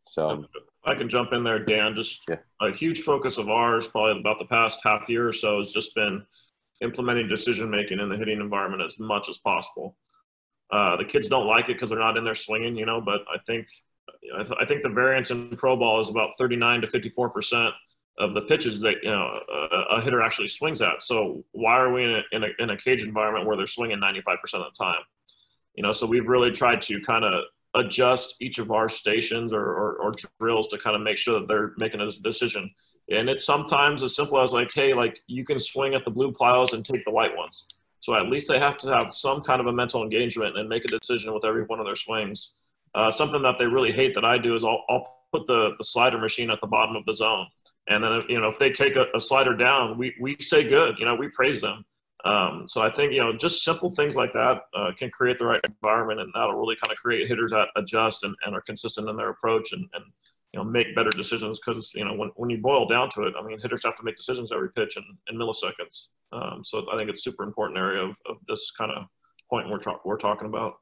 So I can jump in there, Dan. Just yeah. a huge focus of ours, probably about the past half year or so, has just been implementing decision making in the hitting environment as much as possible. Uh, the kids don't like it because they're not in there swinging, you know. But I think I, th- I, think the variance in pro ball is about 39 to 54 percent of the pitches that you know a, a, hitter actually swings at. So why are we in a, in a, in a cage environment where they're swinging 95 percent of the time? You know, so we've really tried to kind of adjust each of our stations or, or, or, drills to kind of make sure that they're making a decision. And it's sometimes as simple as like, hey, like you can swing at the blue plyos and take the white ones. So at least they have to have some kind of a mental engagement and make a decision with every one of their swings. Uh, something that they really hate that I do is I'll, I'll put the, the, slider machine at the bottom of the zone. And then, you know, if they take a, a slider down, we, we say good, you know, we praise them. Um, so I think, you know, just simple things like that uh, can create the right environment and that'll really kind of create hitters that adjust and, and are consistent in their approach and, and you know, make better decisions because, you know, when, when you boil down to it, I mean, hitters have to make decisions every pitch in, in milliseconds. Um, so I think it's super important area of, of this kind of point we're, we're talking about.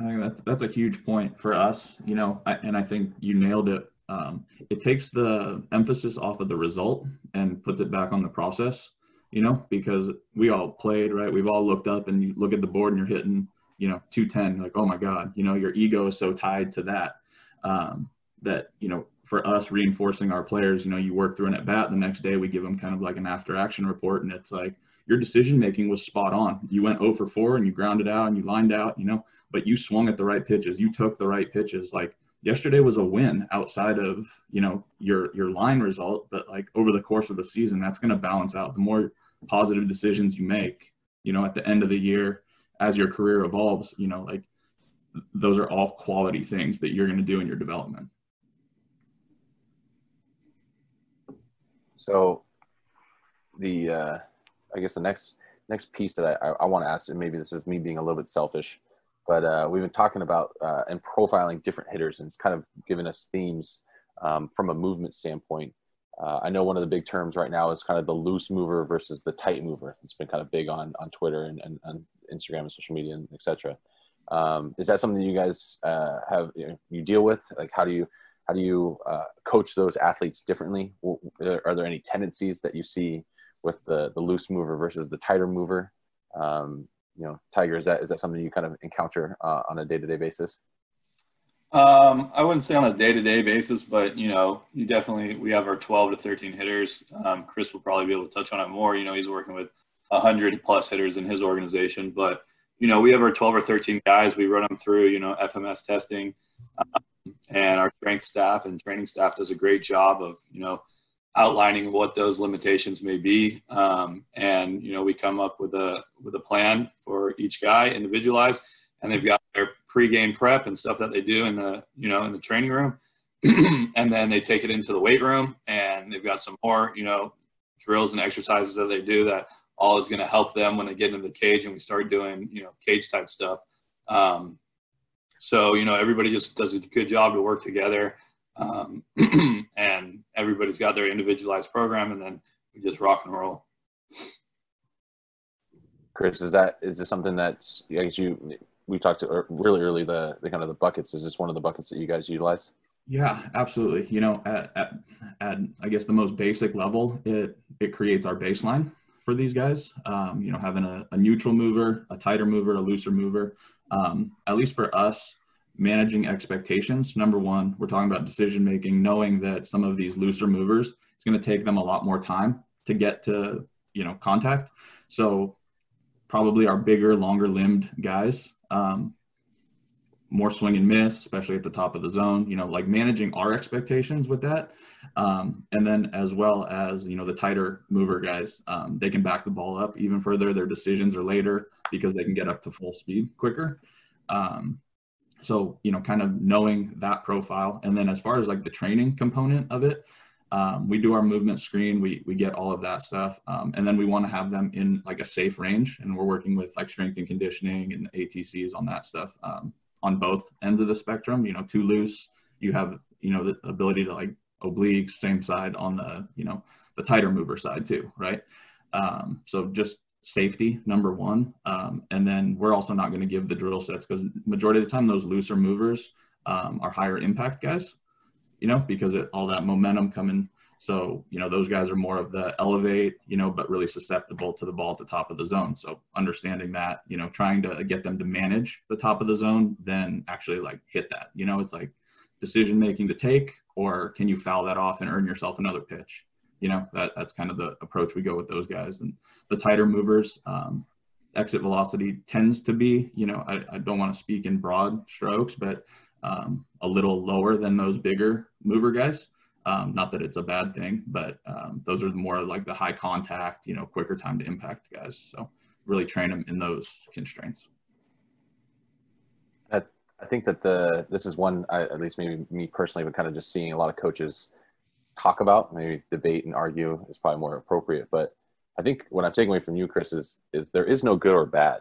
I think that, that's a huge point for us, you know, I, and I think you nailed it. Um, it takes the emphasis off of the result and puts it back on the process, you know, because we all played, right? We've all looked up and you look at the board and you're hitting, you know, 210, like, oh my God, you know, your ego is so tied to that, um, that, you know, for us reinforcing our players, you know, you work through an at bat, the next day we give them kind of like an after action report and it's like, your decision making was spot on. You went 0 for 4 and you grounded out and you lined out, you know, but you swung at the right pitches. You took the right pitches. Like yesterday was a win outside of, you know, your your line result, but like over the course of a season, that's going to balance out. The more positive decisions you make, you know, at the end of the year as your career evolves, you know, like those are all quality things that you're going to do in your development. So the uh, I guess the next next piece that I, I, I want to ask, and maybe this is me being a little bit selfish, but uh, we've been talking about uh, and profiling different hitters, and it's kind of given us themes um, from a movement standpoint. Uh, I know one of the big terms right now is kind of the loose mover versus the tight mover. It's been kind of big on on Twitter and, and, and Instagram and social media and etc. Um, is that something you guys uh, have you, know, you, deal with? Like, how do you how do you uh, coach those athletes differently? Are there any tendencies that you see with the the loose mover versus the tighter mover? Um, you know, Tyger, is that is that something you kind of encounter uh, on a day to day basis? Um, I wouldn't say on a day to day basis, but you know, you definitely we have our 12 to 13 hitters. Um, Chris will probably be able to touch on it more. You know, he's working with 100 plus hitters in his organization, but you know, we have our 12 or 13 guys. We run them through, you know, FMS testing, um, and our strength staff and training staff does a great job of, you know, outlining what those limitations may be. Um, and you know, we come up with a with a plan for each guy, individualized, and they've got their pregame prep and stuff that they do in the you know in the training room, and then they take it into the weight room, and they've got some more you know drills and exercises that they do that all is going to help them when they get into the cage and we start doing you know cage type stuff. Um, so you know everybody just does a good job to work together um, and everybody's got their individualized program, and then we just rock and roll. Chris, is that is this something that's I guess you we talked to really early the the kind of the buckets. Is this one of the buckets that you guys utilize? Yeah, absolutely. You know, at, at, at I guess the most basic level, it it creates our baseline for these guys. Um, you know, having a, a, neutral mover, a tighter mover, a looser mover. Um, at least for us, managing expectations. Number one, we're talking about decision making, knowing that some of these looser movers, it's going to take them a lot more time to get to, you know, contact. So probably our bigger, longer limbed guys, um, more swing and miss, especially at the top of the zone, you know, like managing our expectations with that. Um, and then as well as, you know, the tighter mover guys, um, they can back the ball up even further. Their decisions are later because they can get up to full speed quicker. Um, so you know kind of knowing that profile. And then as far as like the training component of it um, we do our movement screen. We we get all of that stuff. Um, and then we want to have them in like a safe range. And we're working with like strength and conditioning and atcs on that stuff um, on both ends of the spectrum. You know too loose. You have you know the ability to like obliques same side on the you know the tighter mover side too right? Um, so just safety number one. Um, and then we're also not going to give the drill sets because majority of the time those looser movers um, are higher impact guys you know because it, all that momentum coming. So you know those guys are more of the elevate you know but really susceptible to the ball at the top of the zone. So understanding that you know trying to get them to manage the top of the zone then actually like hit that. You know it's like decision making to take or can you foul that off and earn yourself another pitch you know that that's kind of the approach we go with those guys. And the tighter movers um, exit velocity tends to be you know i, I don't want to speak in broad strokes but um, a little lower than those bigger mover guys. Um, not that it's a bad thing but um, those are more like the high contact you know quicker time to impact guys. So really train them in those constraints. I, I think that the this is one I, at least maybe me personally but kind of just seeing a lot of coaches talk about. Maybe debate and argue is probably more appropriate. But I think what I'm taking away from you, Chris, is is there is no good or bad.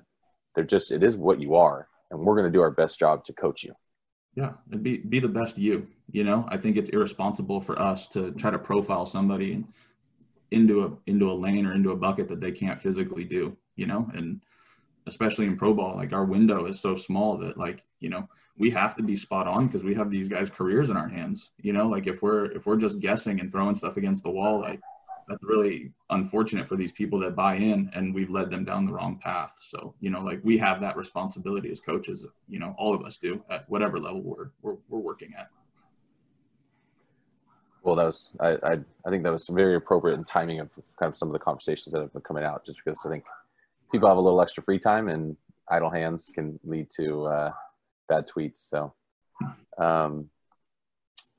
There just it is what you are, and we're going to do our best job to coach you. Yeah, and be be the best you. You know, I think it's irresponsible for us to try to profile somebody into a into a lane or into a bucket that they can't physically do. You know, and especially in pro ball, like our window is so small that like you know we have to be spot on because we have these guys' careers in our hands. You know, like if we're if we're just guessing and throwing stuff against the wall, like that's really unfortunate for these people that buy in and we've led them down the wrong path. So, you know, like we have that responsibility as coaches, you know, all of us do at whatever level we're we're, we're working at. Well, that was I, I I think that was very appropriate in timing of kind of some of the conversations that have been coming out, just because I think people have a little extra free time and idle hands can lead to uh, bad tweets. So um,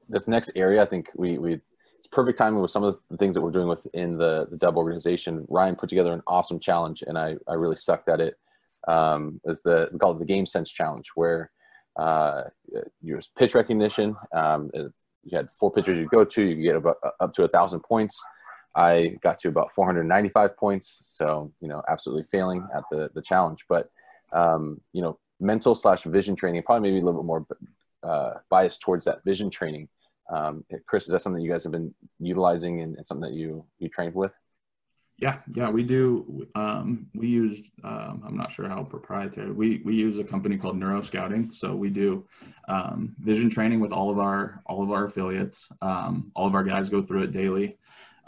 this next area, I think we we it's perfect timing with some of the things that we're doing within the the Dub organization. Ryan put together an awesome challenge, and I I really sucked at it. Um, is the we call it the Game Sense Challenge, where uh, your pitch recognition. Um, you had four pitchers you go to, you could get about, up to a thousand points. I got to about 495 points, so you know, absolutely failing at the the challenge. But um, you know, mental slash vision training, probably maybe a little bit more uh, biased towards that vision training. Um, Chris, is that something you guys have been utilizing and, and something that you you trained with? Yeah, yeah, we do. Um, we use. Um, I'm not sure how proprietary. We we use a company called NeuroScouting. So we do um, vision training with all of our all of our affiliates. Um, all of our guys go through it daily,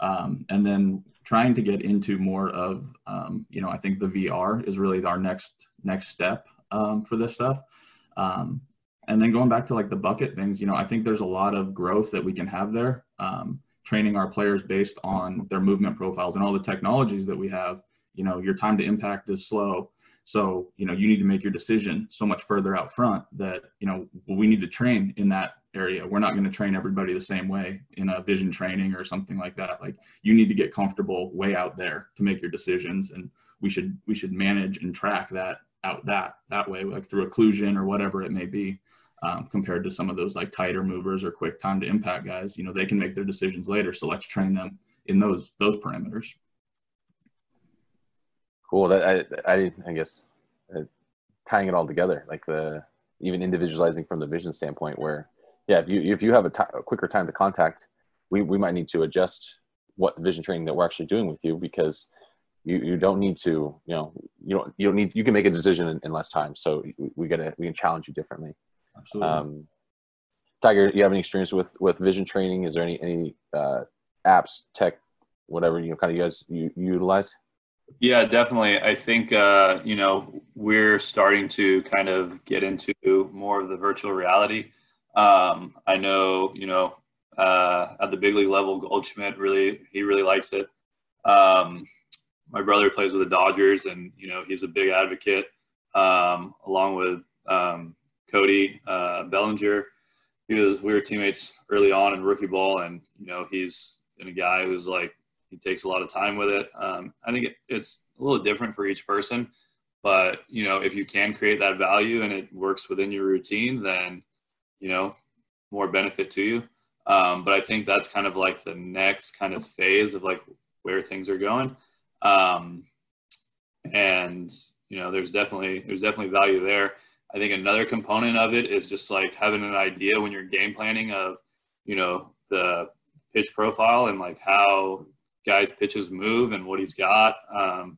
um, and then trying to get into more of. Um, you know, I think the VR is really our next next step for this stuff. and then going back to like the bucket things, you know, I think there's a lot of growth that we can have there. Um, training our players based on their movement profiles and all the technologies that we have you know your time to impact is slow so you know you need to make your decision so much further out front that you know we need to train in that area we're not going to train everybody the same way in a vision training or something like that like you need to get comfortable way out there to make your decisions and we should we should manage and track that out that that way like through occlusion or whatever it may be um, compared to some of those like tighter movers or quick time to impact guys. You know, they can make their decisions later. So let's train them in those those parameters. Cool. That I I, I guess uh, tying it all together, like the even individualizing from the vision standpoint, where yeah, if you if you have a, t- a quicker time to contact, we we might need to adjust what the vision training that we're actually doing with you because you, you don't need to you know you don't you don't need you can make a decision in, in less time so we, we gotta we can challenge you differently Absolutely. Um, Tyger, you have any experience with with vision training? Is there any any uh, apps, tech, whatever you know, kind of you guys you, you utilize? Yeah, definitely. I think uh, you know we're starting to kind of get into more of the virtual reality. Um, I know you know uh, at the big league level, Goldschmidt really he really likes it. Um, my brother plays with the Dodgers, and you know he's a big advocate, um, along with um, Cody uh, Bellinger. He was we were teammates early on in rookie ball, and you know he's been a guy who's like he takes a lot of time with it. Um, I think it, it's a little different for each person, but you know if you can create that value and it works within your routine, then you know more benefit to you. Um, but I think that's kind of like the next kind of phase of like where things are going. Um, and you know, there's definitely there's definitely value there. I think another component of it is just like having an idea when you're game planning of, you know, the pitch profile and like how guys' pitches move and what he's got. Um,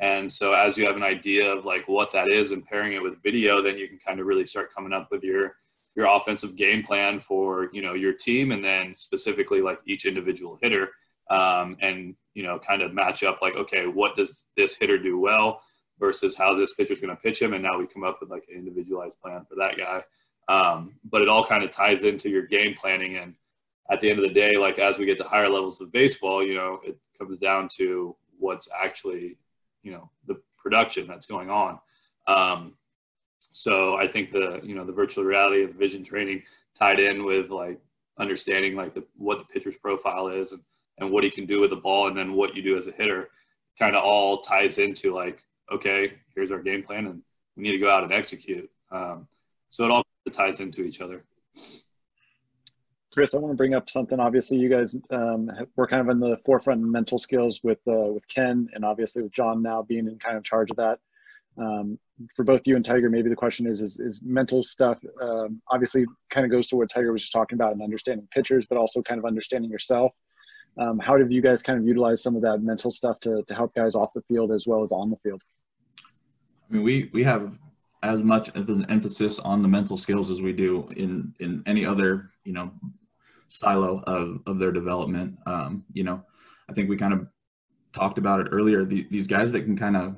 and so as you have an idea of like what that is and pairing it with video, then you can kind of really start coming up with your your offensive game plan for you know your team and then specifically like each individual hitter um, and you know kind of match up like okay what does this hitter do well versus how this pitcher's going to pitch him. And now we come up with like an individualized plan for that guy. Um, but it all kind of ties into your game planning. And at the end of the day, like as we get to higher levels of baseball, you know, it comes down to what's actually, you know, the production that's going on. Um, so I think the, you know, the virtual reality of vision training tied in with like understanding like the, what the pitcher's profile is and, and what he can do with the ball and then what you do as a hitter kind of all ties into like okay, here's our game plan, and we need to go out and execute. Um, so it all ties into each other. Chris, I want to bring up something. Obviously, you guys um, were kind of in the forefront in mental skills with uh, with Ken, and obviously with John now being in kind of charge of that. Um, for both you and Tyger, maybe the question is: is, is mental stuff um, obviously kind of goes to what Tyger was just talking about and understanding pitchers, but also kind of understanding yourself. Um, how have you guys kind of utilized some of that mental stuff to to help guys off the field as well as on the field? I mean, we we have as much of an emphasis on the mental skills as we do in in any other you know silo of of their development. Um, you know, I think we kind of talked about it earlier. The, these guys that can kind of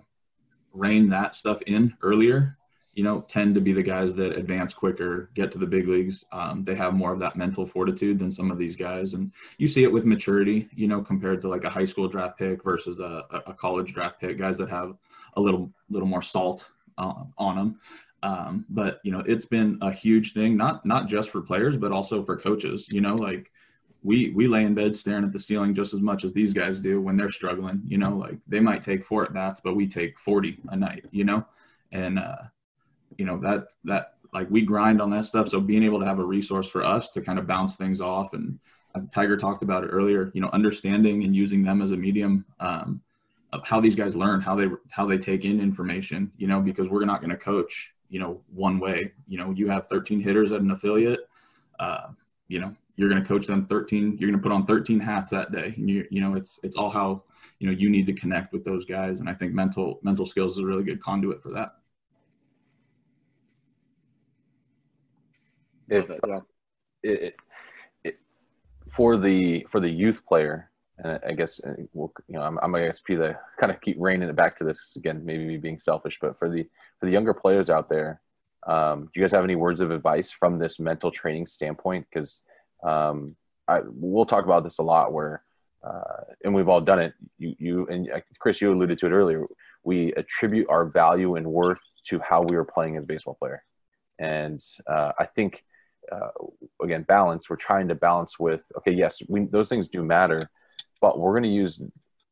rein that stuff in earlier, you know, tend to be the guys that advance quicker, get to the big leagues. Um, they have more of that mental fortitude than some of these guys, and you see it with maturity. You know, compared to like a high school draft pick versus a, a college draft pick, guys that have a little little more salt uh, on them. Um, but you know, it's been a huge thing, not not just for players, but also for coaches. You know, like we we lay in bed staring at the ceiling just as much as these guys do when they're struggling. You know, like they might take four at bats, but we take forty a night. You know, and uh, you know that that like we grind on that stuff. So being able to have a resource for us to kind of bounce things off and Tyger talked about it earlier, you know, understanding and using them as a medium um, of how these guys learn, how they how they take in information, you know, because we're not going to coach, you know, one way. You know, you have 13 hitters at an affiliate, uh, you know, you're going to coach them 13. You're going to put on 13 hats that day, and you you know, it's it's all how you know you need to connect with those guys, and I think mental mental skills is a really good conduit for that. If yeah. it, it, for the for the youth player, and I guess uh, we'll, you know I'm, I'm gonna be the kind of keep reining it back to this again, maybe me being selfish, but for the for the younger players out there, um, do you guys have any words of advice from this mental training standpoint? Because um, I, we'll talk about this a lot, where uh, and we've all done it. You you and uh, Chris, you alluded to it earlier. We attribute our value and worth to how we were playing as a baseball player, and uh, I think uh, again balance we're trying to balance with okay yes we, those things do matter but we're going to use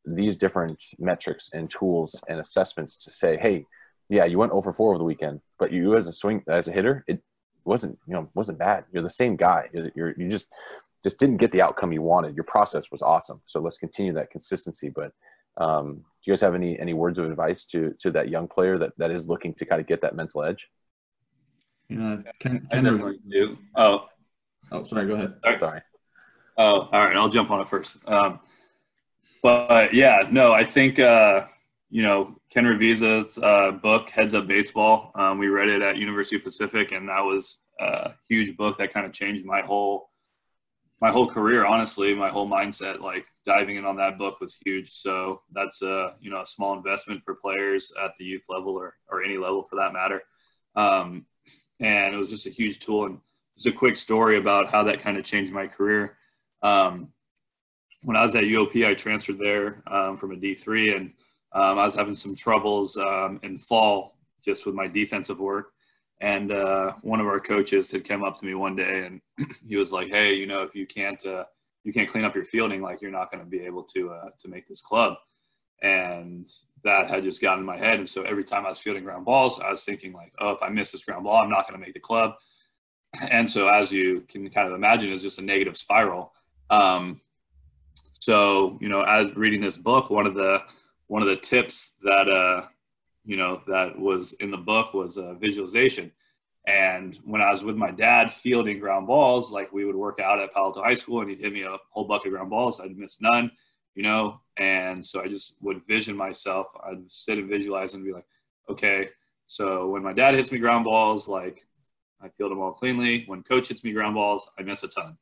these different metrics and tools and assessments to say hey yeah you went over 4 over the weekend but you as a swing as a hitter it wasn't you know wasn't bad. You're the same guy. You're, you're you just just didn't get the outcome you wanted. Your process was awesome. So let's continue that consistency. But um, do you guys have any any words of advice to to that young player that that is looking to kind of get that mental edge you know, Ken, Ken I definitely do. Oh, oh, sorry. Go ahead. Sorry. sorry. Oh, all right. I'll jump on it first. Um, but yeah, no, I think uh, you know Ken Ravizza's uh, book Heads Up Baseball. Um, we read it at University of Pacific, and that was a huge book that kind of changed my whole my whole career. Honestly, my whole mindset, like diving in on that book, was huge. So that's a you know a small investment for players at the youth level or or any level for that matter. Um, and it was just a huge tool. And just a quick story about how that kind of changed my career. Um, when I was at UOP, I transferred there um, from a D3, and um, I was having some troubles um, in fall just with my defensive work. And uh, one of our coaches had come up to me one day, and he was like, "Hey, you know, if you can't uh, you can't clean up your fielding, like you're not going to be able to uh, to make this club." And that had just gotten in my head. And so every time I was fielding ground balls, I was thinking like, oh, if I miss this ground ball, I'm not going to make the club. And so as you can kind of imagine, it's just a negative spiral. Um, so, you know, as reading this book, one of the, one of the tips that, uh, you know, that was in the book was uh, visualization. And when I was with my dad fielding ground balls, like we would work out at Palo Alto High School and he'd hit me a whole bucket of ground balls. I'd miss none you know? And so I just would vision myself. I'd sit and visualize and be like, okay, so when my dad hits me ground balls, like I field them all cleanly. When coach hits me ground balls, I miss a ton.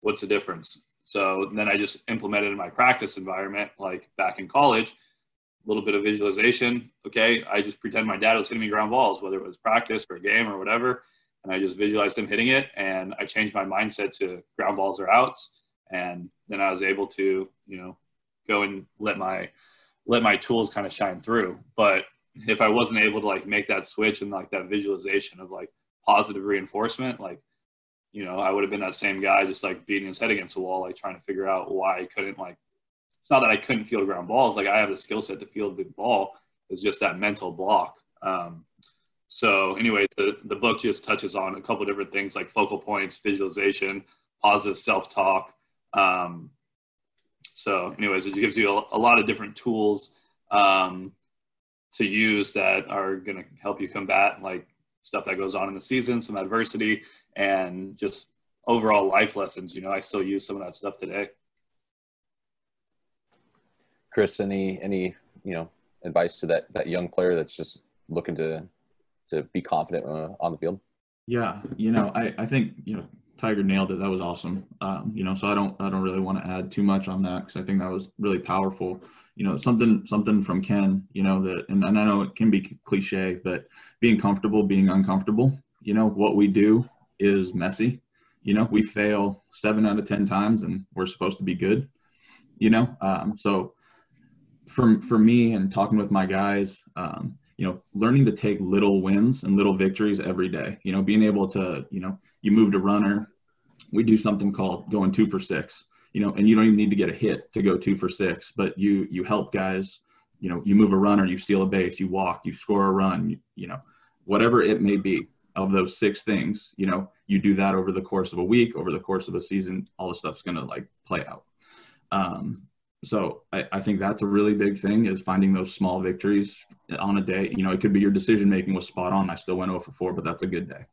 What's the difference? So then I just implemented in my practice environment, like back in college, a little bit of visualization. Okay, I just pretend my dad was hitting me ground balls, whether it was practice or a game or whatever. And I just visualized him hitting it. And I changed my mindset to ground balls or outs. And then I was able to, you know, go and let my let my tools kind of shine through. But if I wasn't able to like make that switch and like that visualization of like positive reinforcement, like you know, I would have been that same guy just like beating his head against the wall, like trying to figure out why I couldn't like. It's not that I couldn't field ground balls; like I have the skill set to field the ball. It's just that mental block. Um, so, anyway, the the book just touches on a couple different things like focal points, visualization, positive self talk, um, so, anyways, it gives you a, a lot of different tools um, to use that are going to help you combat like stuff that goes on in the season, some adversity, and just overall life lessons. You know, I still use some of that stuff today. Chris, any any you know advice to that that young player that's just looking to to be confident uh, on the field? Yeah, you know, I I think you know Tyger nailed it. That was awesome. Um, you know, so I don't I don't really want to add too much on that because I think that was really powerful. You know, something something from Ken. You know that, and, and I know it can be cliche, but being comfortable, being uncomfortable. You know, what we do is messy. You know, we fail seven out of ten times, and we're supposed to be good. You know, um, so for for me and talking with my guys, um, you know, learning to take little wins and little victories every day. You know, being able to, you know, you moved a runner, we do something called going two for six you know and you don't even need to get a hit to go two for six but you you help guys you know you move a runner you steal a base you walk you score a run you, you know whatever it may be of those six things, you know, you do that over the course of a week, over the course of a season, all the stuff's going to like play out. Um, so I, I, think that's a really big thing is finding those small victories on a day. You know, it could be your decision making was spot on. I still went over 4, but that's a good day.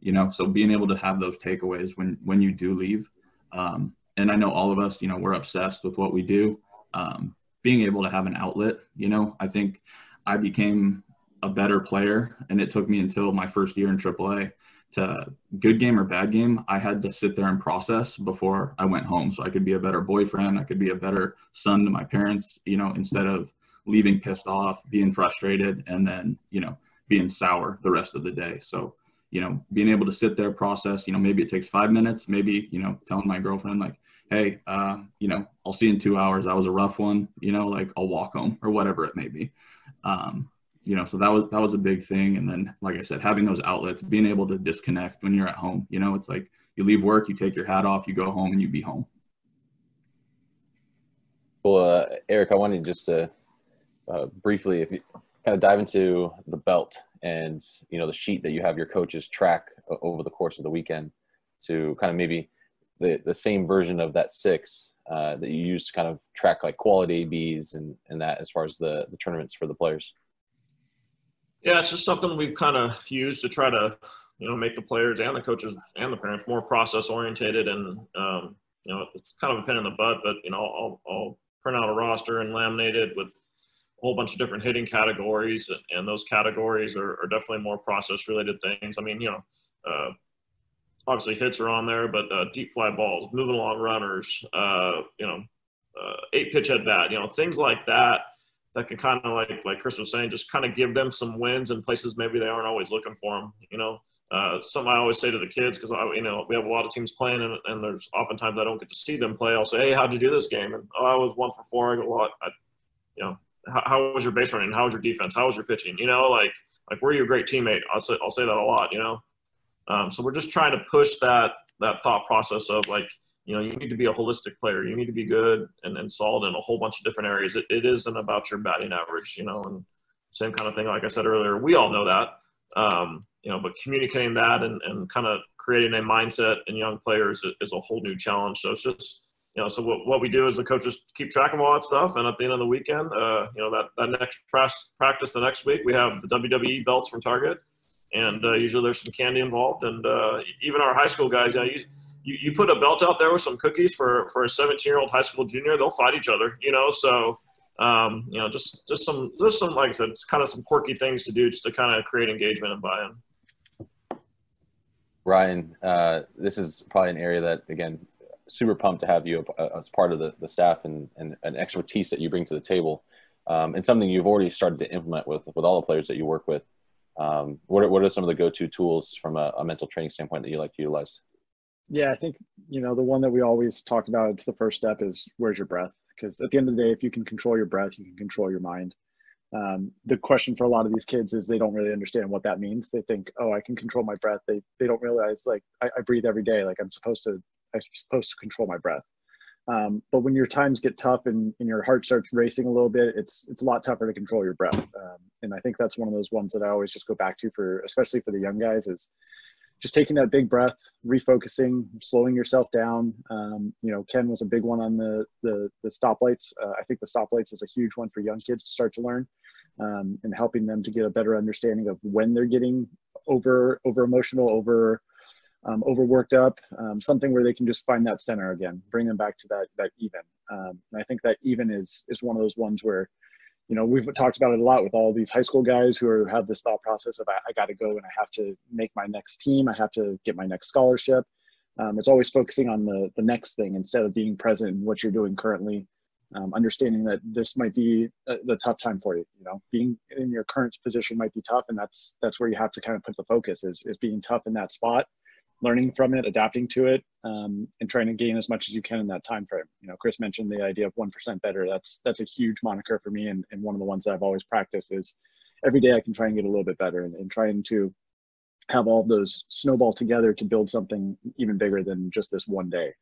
You know, so being able to have those takeaways when when you do leave. Um, and I know all of us, you know, we're obsessed with what we do. Um, being able to have an outlet, you know, I think I became a better player, and it took me until my first year in AAA to good game or bad game, I had to sit there and process before I went home. So I could be a better boyfriend, I could be a better son to my parents, you know, instead of leaving pissed off, being frustrated, and then, you know, being sour the rest of the day. So, you know, being able to sit there, process, you know, maybe it takes five minutes, maybe, you know, telling my girlfriend, like, hey, uh, you know, I'll see you in two hours. That was a rough one, you know, like I'll walk home or whatever it may be. Um, you know, so that was that was a big thing. And then, like I said, having those outlets, being able to disconnect when you're at home. You know, it's like you leave work, you take your hat off, you go home, and you be home. Well, uh, Erik, I wanted just to uh, briefly, if you kind of dive into the belt and you know the sheet that you have your coaches track over the course of the weekend, to kind of maybe the the same version of that six uh, that you use to kind of track like quality ABs and and that as far as the the tournaments for the players. Yeah, it's just something we've kind of used to try to, you know, make the players and the coaches and the parents more process orientated. And, um, you know, it's kind of a pin in the butt, but, you know, I'll, I'll print out a roster and laminate it with whole bunch of different hitting categories. And those categories are, are definitely more process related things. I mean, you know, uh, obviously hits are on there, but uh, deep fly balls, moving along runners, uh, you know, uh, eight pitch at bat, you know, things like that that can kind of like like Chris was saying, just kind of give them some wins in places maybe they aren't always looking for them. You know, uh, something I always say to the kids because I, you know we have a lot of teams playing and, and, there's oftentimes I don't get to see them play. I'll say, hey, how'd you do this game? And oh, I was one for four. I go, well, I, you know, how, how, was your base running? How was your defense? How was your pitching? You know, like like were you a great teammate? I'll say I'll say that a lot. You know, um, so we're just trying to push that that thought process of like you know, you need to be a holistic player. You need to be good and, and solid in a whole bunch of different areas. It, it isn't about your batting average, you know, and same kind of thing. Like I said earlier, we all know that, um, you know, but communicating that and, and kind of creating a mindset in young players is a whole new challenge. So it's just, you know, so what, what we do is the coaches keep track of all that stuff. And at the end of the weekend, uh, you know, that, that next practice the next week, we have the WWE belts from Target. And uh, usually there's some candy involved. And uh, even our high school guys, you know, you, you put a belt out there with some cookies for for a 17 year old high school junior, they'll fight each other. You know, so um, you know, just just some just some like I said, it's kind of some quirky things to do just to kind of create engagement and buy-in. Ryan, uh, this is probably an area that again, super pumped to have you as part of the, the staff and, and an expertise that you bring to the table, um, and something you've already started to implement with with all the players that you work with. Um, what are, what are some of the go-to tools from a, a mental training standpoint that you like to utilize? Yeah, I think you know the one that we always talk about. It's the first step is where's your breath? Because at the end of the day, if you can control your breath, you can control your mind. Um, the question for a lot of these kids is they don't really understand what that means. They think, oh, I can control my breath. They they don't realize like I, I breathe every day. Like I'm supposed to I'm supposed to control my breath. Um, but when your times get tough and, and, your heart starts racing a little bit, it's it's a lot tougher to control your breath. Um, and I think that's one of those ones that I always just go back to for, especially for the young guys, is just taking that big breath, refocusing, slowing yourself down. Um, you know, Ken was a big one on the the, the stoplights. Uh, I think the stoplights is a huge one for young kids to start to learn, um, and helping them to get a better understanding of when they're getting over over emotional, over um, overworked up. Um, something where they can just find that center again, bring them back to that that even. Um, and I think that even is is one of those ones where you know, we've talked about it a lot with all these high school guys who are, have this thought process of I, I got to go and I have to make my next team. I have to get my next scholarship. Um, it's always focusing on the the next thing instead of being present in what you're doing currently. Um, understanding that this might be a, the tough time for you. You know, being in your current position might be tough, and that's that's where you have to kind of put the focus is is being tough in that spot learning from it, adapting to it, um, and trying to gain as much as you can in that time frame. You know, Chris mentioned the idea of one percent better. That's that's a huge moniker for me, and, and one of the ones that I've always practiced is every day I can try and get a little bit better, and, and trying to have all those snowball together to build something even bigger than just this one day.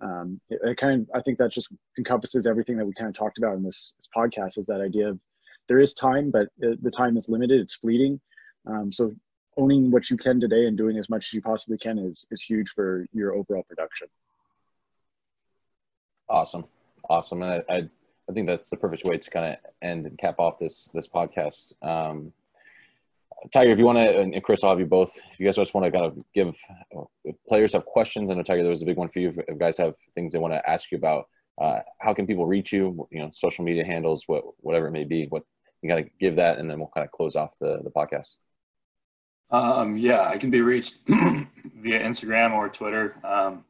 Um, it, it, kind of I think that just encompasses everything that we kind of talked about in this, this podcast. Is that idea of there is time, but the time is limited. It's fleeting. Um, so owning what you can today and doing as much as you possibly can is is huge for your overall production. Awesome, awesome, and I I, I think that's the perfect way to kind of end and cap off this this podcast. Um, Tyger, if you want to, and Chris, I'll have you both. If you guys just want to kind of give, if players have questions, I know Tyger, there was a big one for you. If guys have things they want to ask you about, uh, how can people reach you? You know, social media handles, what whatever it may be. What you got to give that, and then we'll kind of close off the the podcast. Um, yeah, I can be reached via Instagram or Twitter. Um,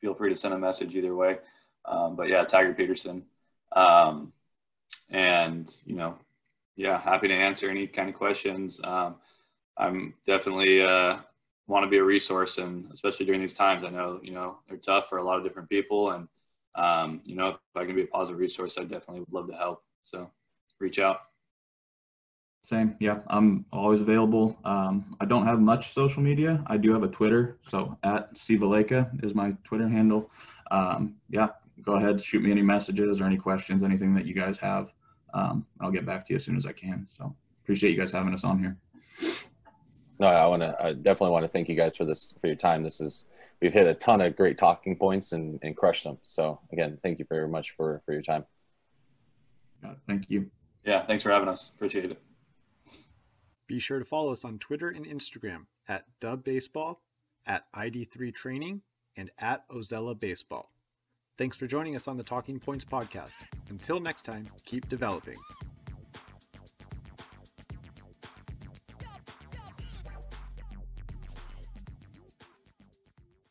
feel free to send a message either way. Um, but yeah, Tyger Peterson. Um, and you know, yeah, happy to answer any kind of questions. Um, I'm definitely uh, want to be a resource, and especially during these times, I know you know they're tough for a lot of different people, and um, you know if I can be a positive resource, I definitely would love to help. So reach out. Same, yeah. I'm always available. Um, I don't have much social media. I do have a Twitter, so at Sivaleka is my Twitter handle. Um, yeah, go ahead, shoot me any messages or any questions, anything that you guys have um, I'll get back to you as soon as I can. So appreciate you guys having us on here. No, I want to. I definitely want to thank you guys for this for your time. This is we've hit a ton of great talking points and, and crushed them. So again, thank you very much for for your time. thank you. Yeah, thanks for having us. Appreciate it. Be sure to follow us on Twitter and Instagram at Dub Baseball, at ID3 Training, and at Ozella Baseball. Thanks for joining us on the Talking Points podcast. Until next time, keep developing.